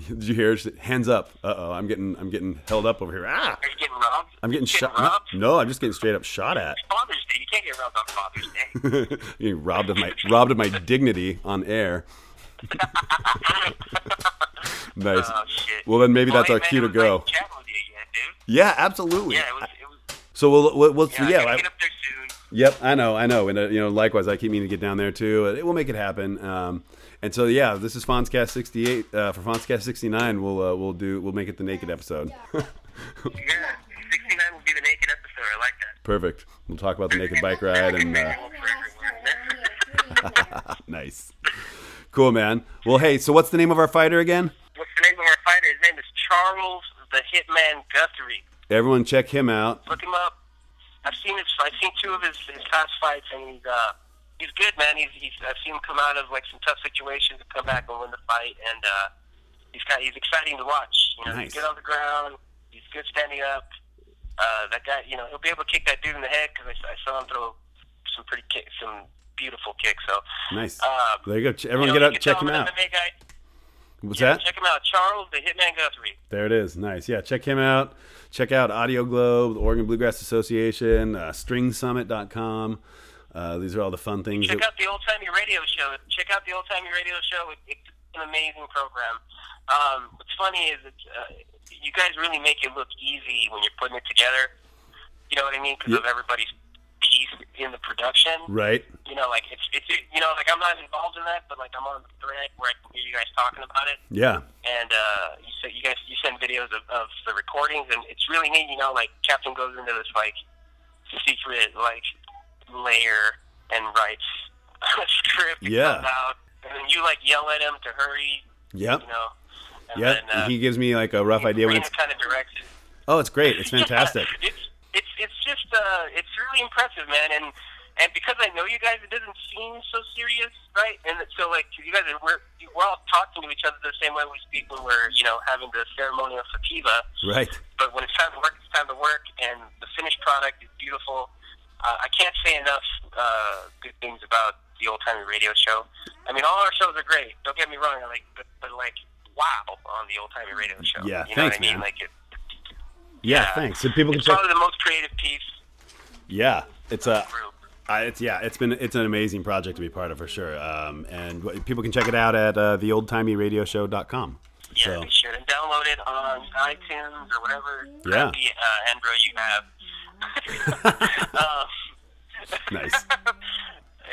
[SPEAKER 3] Did you hear? Hands up. Uh oh, I'm getting I'm getting held up over here. Ah,
[SPEAKER 2] Are you getting robbed?
[SPEAKER 3] I'm getting
[SPEAKER 2] You
[SPEAKER 3] shot. No,
[SPEAKER 2] robbed?
[SPEAKER 3] no, I'm just getting straight up shot at.
[SPEAKER 2] Father's Day. You can't get robbed on Father's Day.
[SPEAKER 3] getting robbed of my robbed of my dignity on air. nice.
[SPEAKER 2] Oh shit.
[SPEAKER 3] Well, then maybe that's
[SPEAKER 2] hey,
[SPEAKER 3] our
[SPEAKER 2] man,
[SPEAKER 3] cue to go.
[SPEAKER 2] Nice chatting with you again.
[SPEAKER 3] Yeah, absolutely.
[SPEAKER 2] Yeah, it was. It was
[SPEAKER 3] So we'll we'll, we'll
[SPEAKER 2] yeah,
[SPEAKER 3] yeah.
[SPEAKER 2] I gotta up there soon.
[SPEAKER 3] Yep, I know, I know, and uh, you know, likewise, I keep meaning to get down there too. It will make it happen. Um, and so, yeah, this is Fonzcast sixty eight. Uh, for Fonzcast sixty nine, we'll uh, we'll do we'll make it the naked episode.
[SPEAKER 2] Yeah, 69 will be the naked episode. I like that.
[SPEAKER 3] Perfect. We'll talk about the naked bike ride and uh,
[SPEAKER 2] Visual for everyone.
[SPEAKER 3] nice, cool, man. Well, hey, so what's the name of our fighter again?
[SPEAKER 2] What's the name of our fighter? His name is Charles the Hitman Guthrie.
[SPEAKER 3] Everyone, check him out.
[SPEAKER 2] Look him up. I've seen his. I've seen two of his, his past fights, and he's uh he's good, man. He's, he's I've seen him come out of like some tough situations and come back and win the fight, and uh, he's got he's exciting to watch. You know,
[SPEAKER 3] Nice.
[SPEAKER 2] he's good on the ground. He's good standing up. Uh, that guy, you know, he'll be able to kick that dude in the head because I, I saw him throw some pretty kick, some beautiful kicks. So
[SPEAKER 3] Nice.
[SPEAKER 2] um,
[SPEAKER 3] There you go. Everyone,
[SPEAKER 2] you
[SPEAKER 3] get
[SPEAKER 2] know,
[SPEAKER 3] out, check him out.
[SPEAKER 2] an MMA guy.
[SPEAKER 3] What's
[SPEAKER 2] Yeah,
[SPEAKER 3] that?
[SPEAKER 2] Check him out, Charles the Hitman Guthrie.
[SPEAKER 3] There it is. Nice. Yeah, check him out. Check out Audio Globe, the Oregon Bluegrass Association, uh, stringsummit.com. Uh, these are all the fun things.
[SPEAKER 2] Check
[SPEAKER 3] that-
[SPEAKER 2] out the Old Timey Radio Show. Check out the Old Timey Radio Show. It, it's an amazing program. Um, what's funny is it's, uh, you guys really make it look easy when you're putting it together. You know what I mean? Because of everybody's piece in the production.
[SPEAKER 3] right.
[SPEAKER 2] You know, like it's it's you know like I'm not involved in that, but like I'm on the thread where I can hear you guys talking about it.
[SPEAKER 3] Yeah.
[SPEAKER 2] And uh, you said you guys you send videos of, of the recordings, and it's really neat. You know, like Captain goes into this like secret like layer and writes a script.
[SPEAKER 3] Yeah.
[SPEAKER 2] out, and then you like yell at him to hurry.
[SPEAKER 3] Yep.
[SPEAKER 2] You know. And
[SPEAKER 3] Yep.
[SPEAKER 2] Then, uh,
[SPEAKER 3] he gives me like a rough idea when it's.
[SPEAKER 2] kind of directs it.
[SPEAKER 3] Oh, it's great. It's fantastic.
[SPEAKER 2] it's it's it's just uh it's really impressive, man. And and because I know you guys, it doesn't seem so serious, right? And so like you guys are we're we're all talking to each other the same way we speak when we're you know having the ceremonial sativa.
[SPEAKER 3] Right.
[SPEAKER 2] But when it's time to work, it's time to work, and the finished product is beautiful. Uh, I can't say enough uh, good things about the old timey radio show. I mean, all our shows are great. Don't get me wrong. I Like, but, but like, wow, on the old timey radio show.
[SPEAKER 3] Yeah,
[SPEAKER 2] you know
[SPEAKER 3] thanks,
[SPEAKER 2] what I mean?
[SPEAKER 3] man.
[SPEAKER 2] Like, it,
[SPEAKER 3] Yeah. Thanks. So people can
[SPEAKER 2] it's
[SPEAKER 3] check.
[SPEAKER 2] probably the most creative piece.
[SPEAKER 3] Yeah. It's a.
[SPEAKER 2] group.
[SPEAKER 3] It's yeah, it's been it's an amazing project to be part of for sure. Um, and people can check it out at uh, theoldtimeyradioshow.com.
[SPEAKER 2] Yeah,
[SPEAKER 3] So
[SPEAKER 2] be sure and download it on iTunes or whatever
[SPEAKER 3] Yeah.
[SPEAKER 2] crappy, uh, Android you have.
[SPEAKER 3] nice.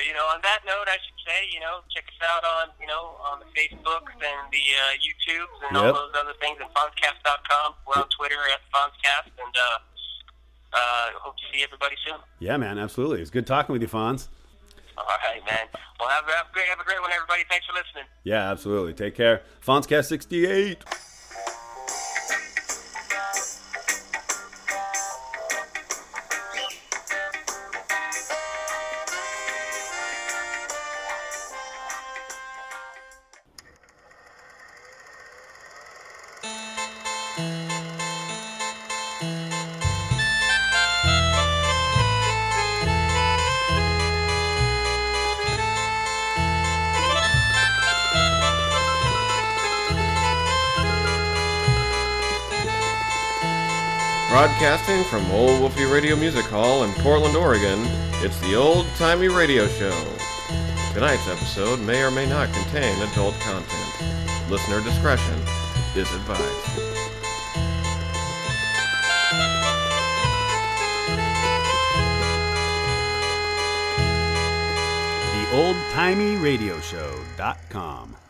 [SPEAKER 2] you know, on that note, I should say, you know, check us out on, you know, on the Facebooks and the uh, YouTubes and
[SPEAKER 3] yep.
[SPEAKER 2] all those other things and Fonzcast.com. We're on Twitter at Fonzcast and uh, uh, hope to see everybody soon.
[SPEAKER 3] Yeah, man, absolutely. It's good talking with you, Fonz.
[SPEAKER 2] All right, man. Well, have, have, a great, have a great one, everybody. Thanks for listening.
[SPEAKER 3] Yeah, absolutely. Take care. Fonzcast 68.
[SPEAKER 10] Broadcasting from Old Wolfie Radio Music Hall in Portland, Oregon, it's the Old Timey Radio Show. Tonight's episode may or may not contain adult content. Listener discretion is advised.
[SPEAKER 3] The.